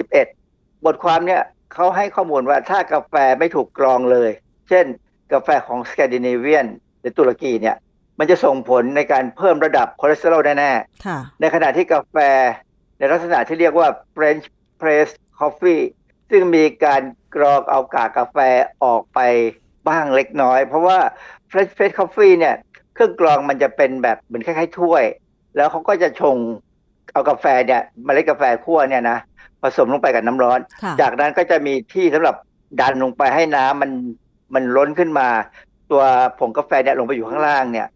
[SPEAKER 6] 2011 บทความเนี่ยเขาให้ข้อมูลว่าถ้ากาแฟไม่ถูกกรองเลย เช่น กาแฟของสแกนดิเนเวียนหรือตุรกีเนี่ย มันจะส่งผลในการเพิ่มระดับคอเลสเตอรอลแน่
[SPEAKER 2] ค่ะ
[SPEAKER 6] ๆในขณะที่กาแฟในลักษณะที่เรียกว่า French press coffee ซึ่งมีการกรองเอากากกาแฟออกไปบ้างเล็กน้อย เพราะว่า French press coffee เนี่ยเครื่องกรองมันจะเป็นแบบเหมือนคล้ายๆถ้วย แล้วเขาก็จะชงเอากาแฟเนี่ยเมล็ดกาแฟคั่วเนี่ยนะผสมลงไปกับน้ำร้อน
[SPEAKER 2] ค่ะ
[SPEAKER 6] จากนั้นก็จะมีที่สำหรับดันลงไปให้น้ำมันมันล้นขึ้นมา ตัวผงกาแฟเนี่ยลงไปอยู่ข้างล่างเนี่ย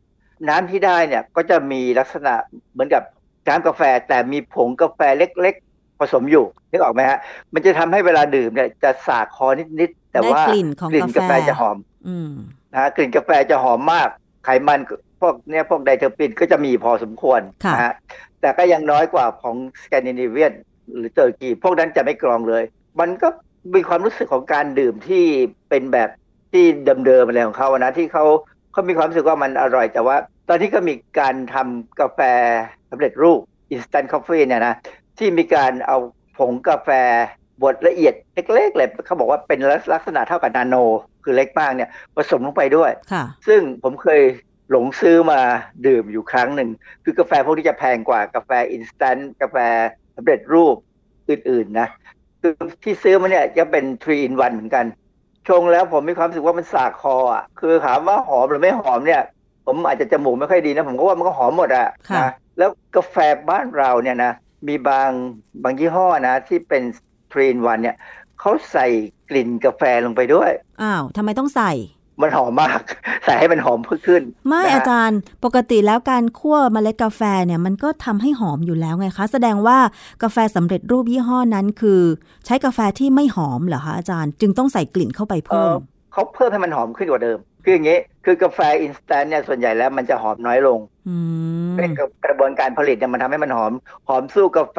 [SPEAKER 6] น้ำที่ได้เนี่ยก็จะมีลักษณะเหมือนกับน้ำกาแฟแต่มีผงกาแฟเล็ก ๆ ผสมอยู่นึกออกไหมฮะ มันจะทำให้เวลาดื่มเนี่ยจะสากคอนิดๆแต่ว่า
[SPEAKER 2] ได้กลิ่นของ
[SPEAKER 6] กลิ่นกาแฟจะหอม
[SPEAKER 2] อืม
[SPEAKER 6] นะฮะกลิ่นกาแฟจะหอมมาก ไขมันพวกเนี้ยพวก diterpene ก็จะมีพอสมควร
[SPEAKER 2] ค่ะ
[SPEAKER 6] นะฮะแต่ก็ยังน้อยกว่าของสแกนดิเนเวียนหรือเตอร์กีพวกนั้นจะไม่กรองเลย มันก็มีความรู้สึกของการดื่มที่เป็นแบบที่เดิมๆอะไรของเขาอะนะที่เขาเขามีความรู้สึกว่ามันอร่อยแต่ว่า ตอนนี้ก็มีการทำกาแฟสำเร็จรูป instant coffee เนี่ยนะที่มีการเอาผงกาแฟบดละเอียดเล็กๆเลยเขาบอกว่าเป็นลักษณะเท่ากับนาโน คือเล็กมากเนี่ยผสมลงไปด้วย
[SPEAKER 2] ค่ะ
[SPEAKER 6] ซึ่งผมเคยหลงซื้อมาดื่มอยู่ครั้งหนึ่ง คือกาแฟพวกนี้จะแพงกว่ากาแฟ instant กาแฟสำเร็จรูปอื่นๆนะคือที่ซื้อมาเนี่ยจะเป็น3 in 1เหมือนกัน ชงแล้วผมมีความรู้สึกว่ามันสากคออะคือถามว่าหอมหรือไม่หอมเนี่ย ผมอาจจะจมูกไม่ค่อยดีนะ ผมก็ว่ามันก็หอมหมดอะ
[SPEAKER 2] ค่ะ
[SPEAKER 6] นะแล้วกาแฟบ้านเราเนี่ยนะมีบางบางยี่ห้อนะ ที่เป็น3 in 1เนี่ยเขาใส่กลิ่นกาแฟลงไปด้วย
[SPEAKER 2] อ้าวทำไมต้องใส่
[SPEAKER 6] มันหอมมาก ใส่ให้มันหอมขึ้น
[SPEAKER 2] ไม่
[SPEAKER 6] นะฮะ
[SPEAKER 2] อาจารย์ปกติแล้วการคั่วเมล็ดกาแฟเนี่ยมันก็ทำให้หอมอยู่แล้วไงคะ แสดงว่ากาแฟสำเร็จรูปยี่ห้อนั้นคือ ใช้กาแฟที่ไม่หอมเหรอคะอาจารย์ จึงต้องใส่กลิ่นเข้าไป
[SPEAKER 6] เอ
[SPEAKER 2] เพิ่
[SPEAKER 6] อ
[SPEAKER 2] ม
[SPEAKER 6] เขาเพิ่มให้มันหอมขึ้นกว่าเดิม คืออย่างนี้คือกาแฟ instant เนี่ยส่วนใหญ่แล้วมันจะหอมน้อยลง
[SPEAKER 2] อืม
[SPEAKER 6] เป็นกระบวนการผลิตเนี่ยมันทำให้มันหอม หอมสู้กาแฟ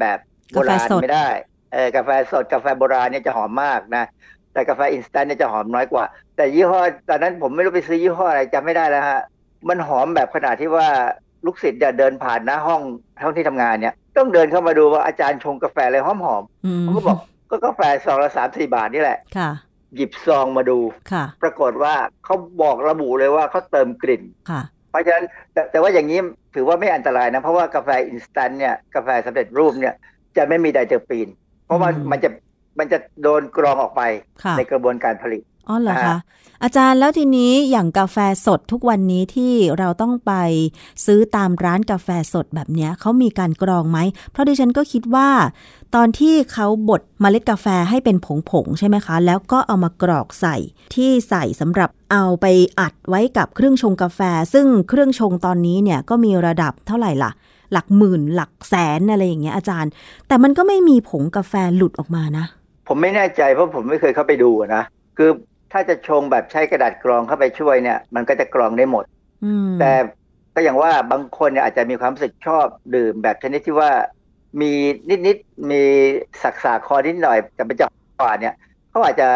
[SPEAKER 6] แบบโบราณ
[SPEAKER 2] กาแฟสด
[SPEAKER 6] ไม่ได้เออกาแฟสดกาแฟโบราณเนี่ยจะหอมมากนะแต่กาแฟ instant เนี่ยจะหอมน้อยกว่า แต่ยี่ห้อตอนนั้นผมไม่รู้ไปซื้อยี่ห้ออะไรจำไม่ได้แล้วฮะมันหอมแบบขนาดที่ว่าลูกศิษย์เนี่ยเดินผ่านหน้าห้องห้องที่ทำงานเนี่ยต้องเดินเข้ามาดูว่าอาจารย์ชงกาแฟอะไรหอมหอม
[SPEAKER 2] อืม
[SPEAKER 6] ๆผมก็บอกก็กาแฟซองละสามสี่บาทนี่แหละ
[SPEAKER 2] ค่ะ
[SPEAKER 6] หยิบซองมาดู
[SPEAKER 2] ค่ะ
[SPEAKER 6] ปรากฏว่าเขาบอกระบุเลยว่าเขาเติมกลิ่น
[SPEAKER 2] ค่ะ
[SPEAKER 6] เพราะฉะนั้นแต่แต่ว่าอย่างนี้ถือว่าไม่อันตรายนะ เพราะว่ากาแฟ instant เนี่ยกาแฟสำเร็จรูปเนี่ยจะไม่มีไดเทอร์ปีน เพราะว่า
[SPEAKER 2] อืม
[SPEAKER 6] มันจะมันจะโดนกรองออกไป
[SPEAKER 2] ค่ะ
[SPEAKER 6] ในกระบวนการผลิต
[SPEAKER 2] อ๋อเหรอ
[SPEAKER 6] นะ
[SPEAKER 2] คะ
[SPEAKER 6] ฮะ
[SPEAKER 2] อาจารย์แล้วทีนี้อย่างกาแฟสดทุกวันนี้ที่เราต้องไปซื้อตามร้านกาแฟสดแบบเนี้ยเขามีการกรองไหม เพราะดิฉันก็คิดว่า ตอนที่เขาบดเมล็ดกาแฟให้เป็นผงๆใช่ไหมคะ แล้วก็เอามากรอกใส่ที่ใส่สำหรับเอาไปอัดไว้กับเครื่องชงกาแฟ ซึ่งเครื่องชงตอนนี้เนี่ยก็มีระดับเท่าไหร่ล่ะ หลักหมื่น หลักแสนอะไรอย่างเงี้ยอาจารย์ แต่มันก็ไม่มีผงกาแฟหลุดออกมานะ
[SPEAKER 6] ผมไม่แน่ใจเพราะผมไม่เคยเข้าไปดูอะนะคือ ถ้าจะชงแบบใช้กระดาษกรองเข้าไปช่วยเนี่ย มันก็จะกรองได้หมด
[SPEAKER 2] อืม
[SPEAKER 6] แต่ก็อย่างว่าบางคนเนี่ยอาจจะมีความรู้สึกชอบดื่มแบบชนิดที่ว่ามีนิดๆมีสักสาคอนิดหน่อยแต่เป็นจังหวะเนี่ยเขาอาจจะ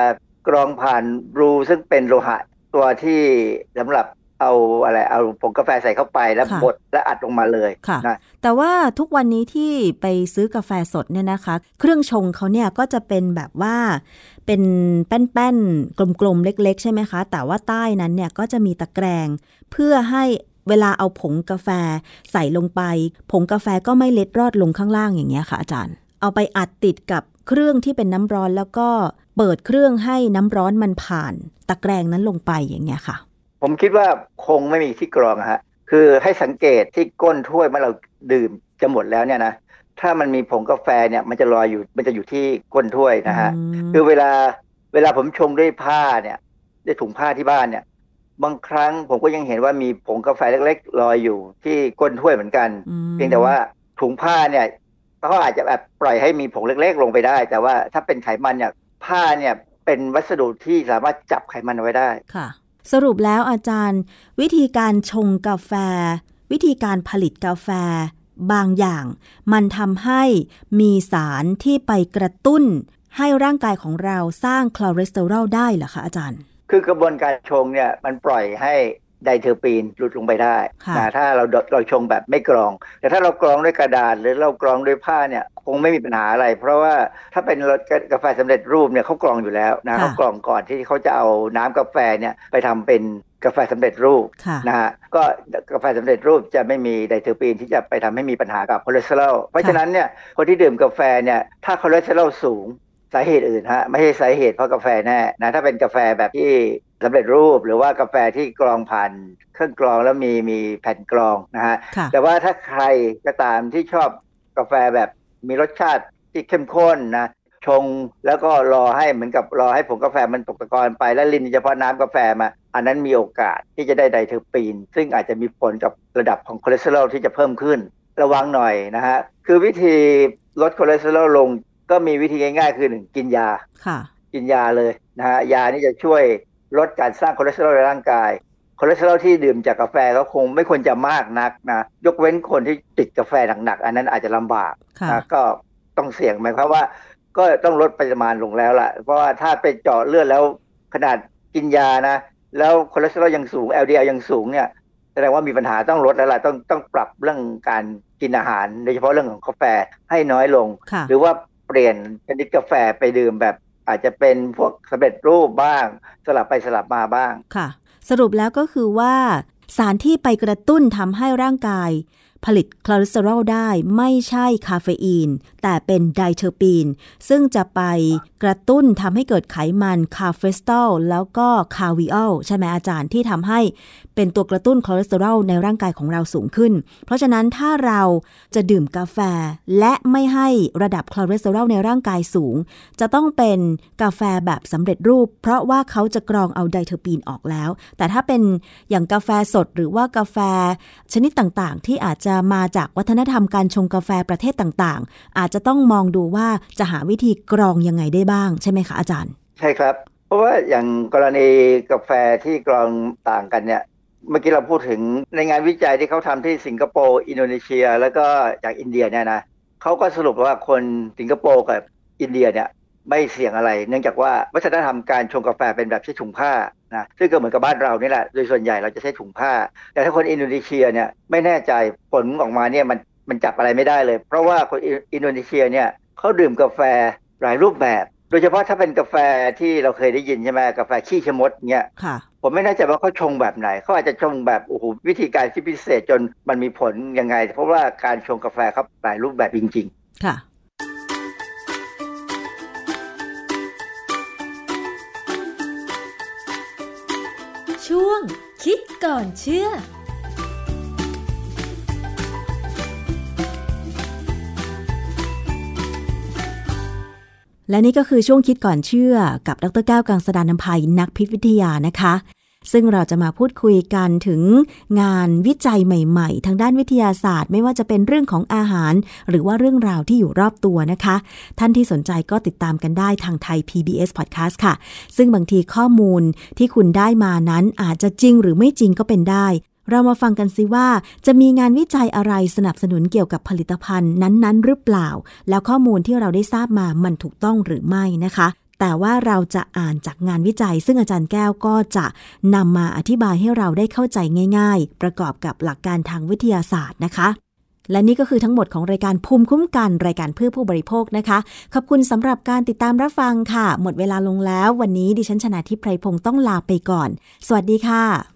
[SPEAKER 6] กรองผ่านรูซึ่งเป็นโลหะตัวที่สำหรับ เอาอะไรเอาผงกาแฟใส่เข้าไปแล้ว
[SPEAKER 2] ค่ะ
[SPEAKER 6] บดและอัดลงมาเลย
[SPEAKER 2] ค่ะ
[SPEAKER 6] นะ
[SPEAKER 2] แต่ว่าทุกวันนี้ที่ไปซื้อกาแฟสดเนี่ยนะคะ เครื่องชงเขาเนี่ยก็จะเป็นแบบว่าเป็นแป้นๆกลมๆเล็ก ๆ ใช่ไหมคะ แต่ว่าใต้นั้นเนี่ยก็จะมีตะแกรงเพื่อให้เวลาเอาผงกาแฟใส่ลงไป ผงกาแฟก็ไม่เล็ดรอดลงข้างล่างอย่างเงี้ยค่ะอาจารย์ เอาไปอัดติดกับเครื่องที่เป็นน้ำร้อนแล้วก็เปิดเครื่องให้น้ำร้อนมันผ่าน ตะแกรงนั้นลงไปอย่างเงี้ยค่ะ
[SPEAKER 6] ผมคิดว่าคงไม่มีที่กรองอะฮะคือให้สังเกตที่ก้นถ้วยเมื่อเราดื่มจะหมดแล้วเนี่ยนะถ้ามันมีผงกาแฟเนี่ยมันจะลอยอยู่มันจะอยู่ที่ก้นถ้วยนะฮะ
[SPEAKER 2] อืม
[SPEAKER 6] คือเวลาเวลาผมชงด้วยผ้าเนี่ยด้วยถุงผ้าที่บ้านเนี่ย บางครั้งผมก็ยังเห็นว่ามีผงกาแฟเล็กๆลอยอยู่ที่ก้นถ้วยเหมือนกัน
[SPEAKER 2] อืม
[SPEAKER 6] เพียงแต่ว่าถุงผ้าเนี่ยเขาอาจจะแบบปล่อยให้มีผงเล็ก ๆ ลงไปได้ แต่ว่าถ้าเป็นไขมันเนี่ยผ้าเนี่ยเป็นวัสดุที่สามารถจับไขมันเอาไว้ได้
[SPEAKER 2] ค่ะ สรุปแล้วอาจารย์ วิธีการชงกาแฟ วิธีการผลิตกาแฟ บางอย่าง มันทำให้มีสารที่ไปกระตุ้น ให้ร่างกายของเราสร้างคอเลสเตอรอลได้เหรอคะอาจารย์
[SPEAKER 6] คือกระบวนการชงเนี่ยมันปล่อยให้ diterpene หลุดลงไปได้
[SPEAKER 2] ค่ะ
[SPEAKER 6] นะถ้าเราเราชงแบบไม่กรอง แต่ถ้าเรากรองด้วยกระดาษหรือเรากรองด้วยผ้าเนี่ย คงไม่มีปัญหาอะไร เพราะว่าถ้าเป็นรสกาแฟสำเร็จรูปเนี่ยเขากรองอยู่แล้วนะเขากรองก่อนที่เขาจะเอาน้ำกาแฟเนี่ยไปทำเป็นกาแฟสำเร็จรูป
[SPEAKER 2] ค่ะ
[SPEAKER 6] นะฮะก็กาแฟสำเร็จรูปจะไม่มี diterpene ที่จะไปทำให้มีปัญหากับคอเลสเตอรอลเพราะฉะนั้นเนี่ยคนที่ดื่มกาแฟเนี่ยถ้าคอเลสเตอรอลสูงสาเหตุอื่นฮะไม่ใช่สาเหตุเพราะกาแฟแน่นะถ้าเป็นกาแฟแบบที่สำเร็จรูปหรือว่ากาแฟที่กรองผ่านเครื่องกรองแล้วมีมีแผ่นกรองนะฮะ
[SPEAKER 2] ค่ะ
[SPEAKER 6] แต่ว่าถ้าใครก็ตามที่ชอบกาแฟแบบ มีรสชาติที่เข้มข้นนะชงแล้วก็รอให้เหมือนกับรอให้ผงกาแฟมันตกตะกอนไป แล้วรินเฉพาะน้ำกาแฟมา อันนั้นมีโอกาสที่จะได้ diterpene ซึ่งอาจจะมีผลกับระดับของคอเลสเตอรอลที่จะเพิ่มขึ้น ระวังหน่อยนะฮะคือวิธีลดคอเลสเตอรอลลงก็มีวิธีง่ายๆ คือหนึ่งกินยา
[SPEAKER 2] ค่ะ
[SPEAKER 6] กินยาเลยนะฮะยานี่จะช่วยลดการสร้างคอเลสเตอรอลในร่างกาย คอเลสเตอรอลที่ดื่มจากกาแฟก็คงไม่ควรจะมากนักนะยกเว้นคนที่ติดกาแฟหนักๆอันนั้นอาจจะลำบาก
[SPEAKER 2] ค่ะ
[SPEAKER 6] นะก็ต้องเสี่ยงหมายความว่า ก็ต้องลดปริมาณลงแล้วล่ะ เพราะว่าถ้าไปเจาะเลือดแล้วขนาดกินยานะ แล้วคอเลสเตอรอลยังสูง LDL ยังสูงเนี่ยแสดงว่ามีปัญหาต้องลดแล้วล่ะต้องต้องปรับเรื่องการกินอาหาร โดยเฉพาะเรื่องของกาแฟให้น้อยลง
[SPEAKER 2] ค่ะ
[SPEAKER 6] หรือว่าเปลี่ยนชนิดกาแฟไปดื่มแบบอาจจะเป็นพวกสำเร็จรูปบ้าง สลับไปสลับมาบ้าง
[SPEAKER 2] ค่ะ สรุปแล้วก็คือว่า สารที่ไปกระตุ้นทำให้ร่างกาย ผลิตคอเลสเตอรอลได้ไม่ใช่คาเฟอีน แต่เป็น diterpene ซึ่งจะไปกระตุ้นทำให้เกิดไขมัน cafestol แล้วก็ kahweol ใช่ไหมอาจารย์ที่ทำให้ เป็นตัวกระตุ้นคอเลสเตอรอลในร่างกายของเราสูงขึ้น เพราะฉะนั้นถ้าเราจะดื่มกาแฟ และไม่ให้ระดับคอเลสเตอรอลในร่างกายสูง จะต้องเป็นกาแฟแบบสำเร็จรูป เพราะว่าเขาจะกรองเอา diterpene ออกแล้ว แต่ถ้าเป็นอย่างกาแฟสดหรือว่ากาแฟชนิดต่างๆ ที่อาจจะมาจากวัฒนธรรมการชงกาแฟประเทศต่างๆ อาจจะต้องมองดูว่าจะหาวิธีกรองยังไงได้บ้างใช่ไหมคะอาจารย์
[SPEAKER 6] ใช่ครับ เพราะว่าอย่างกรณีกาแฟที่กรองต่างกันเนี่ย เมื่อกี้เราพูดถึงในงานวิจัยที่เขาทำที่สิงคโปร์อินโดนีเซีย แล้วก็จากอินเดียเนี่ยนะเขาก็สรุปว่าคนสิงคโปร์กับอินเดียเนี่ยไม่เสี่ยงอะไร เนื่องจากว่าวัฒนธรรมการชงกาแฟเป็นแบบใช้ถุงผ้านะซึ่งก็เหมือนกับบ้านเรานี่แหละโดยส่วนใหญ่เราจะใช้ถุงผ้า แต่ถ้าคนอินโดนีเซียเนี่ยไม่แน่ใจผลออกมาเนี่ยมันมันจับอะไรไม่ได้เลย เพราะว่าคนอินโดนีเซียเนี่ยเขาดื่มกาแฟหลายรูปแบบ โดยเฉพาะถ้าเป็นกาแฟที่เราเคยได้ยินใช่ไหมกาแฟขี้ชะมดเนี่ย
[SPEAKER 2] ค่ะ
[SPEAKER 6] ผมไม่แน่ใจว่าเขาชงแบบไหนเขาอาจจะชงแบบโอ้โหวิธีการที่พิเศษจนมันมีผลยังไง เพราะว่าการชงกาแฟเขาหลายรูปแบบจริง
[SPEAKER 2] ค่ะ
[SPEAKER 5] ช่วงคิดก่อนเชื่อ
[SPEAKER 2] และนี่ก็คือช่วงคิดก่อนเชื่อกับดรแก้วกังสดานนภัยนักพิษวิทยานะคะ ซึ่งเราจะมาพูดคุยกันถึงงานวิจัยใหม่ๆ ทางด้านวิทยาศาสตร์ ไม่ว่าจะเป็นเรื่องของอาหาร หรือว่าเรื่องราวที่อยู่รอบตัวนะคะ ท่านที่สนใจก็ติดตามกันได้ทางไทย PBS Podcast ค่ะ ซึ่งบางทีข้อมูลที่คุณได้มานั้นอาจจะจริงหรือไม่จริงก็เป็นได้ เรามาฟังกันซิว่าจะมีงานวิจัยอะไรสนับสนุนเกี่ยวกับผลิตภัณฑ์นั้นๆ หรือเปล่า แล้วข้อมูลที่เราได้ทราบมามันถูกต้องหรือไม่นะคะ แต่ว่าเราจะอ่านจากงานวิจัย ซึ่งอาจารย์แก้วก็จะนำมาอธิบายให้เราได้เข้าใจง่าย ๆ ประกอบกับหลักการทางวิทยาศาสตร์นะคะและนี่ก็คือทั้งหมดของรายการภูมิคุ้มกันรายการเพื่อผู้บริโภคนะคะ ขอบคุณสำหรับการติดตามรับฟังค่ะ หมดเวลาลงแล้ว วันนี้ดิฉันชนะทิพไพรพงศ์ต้องลาไปก่อน สวัสดีค่ะ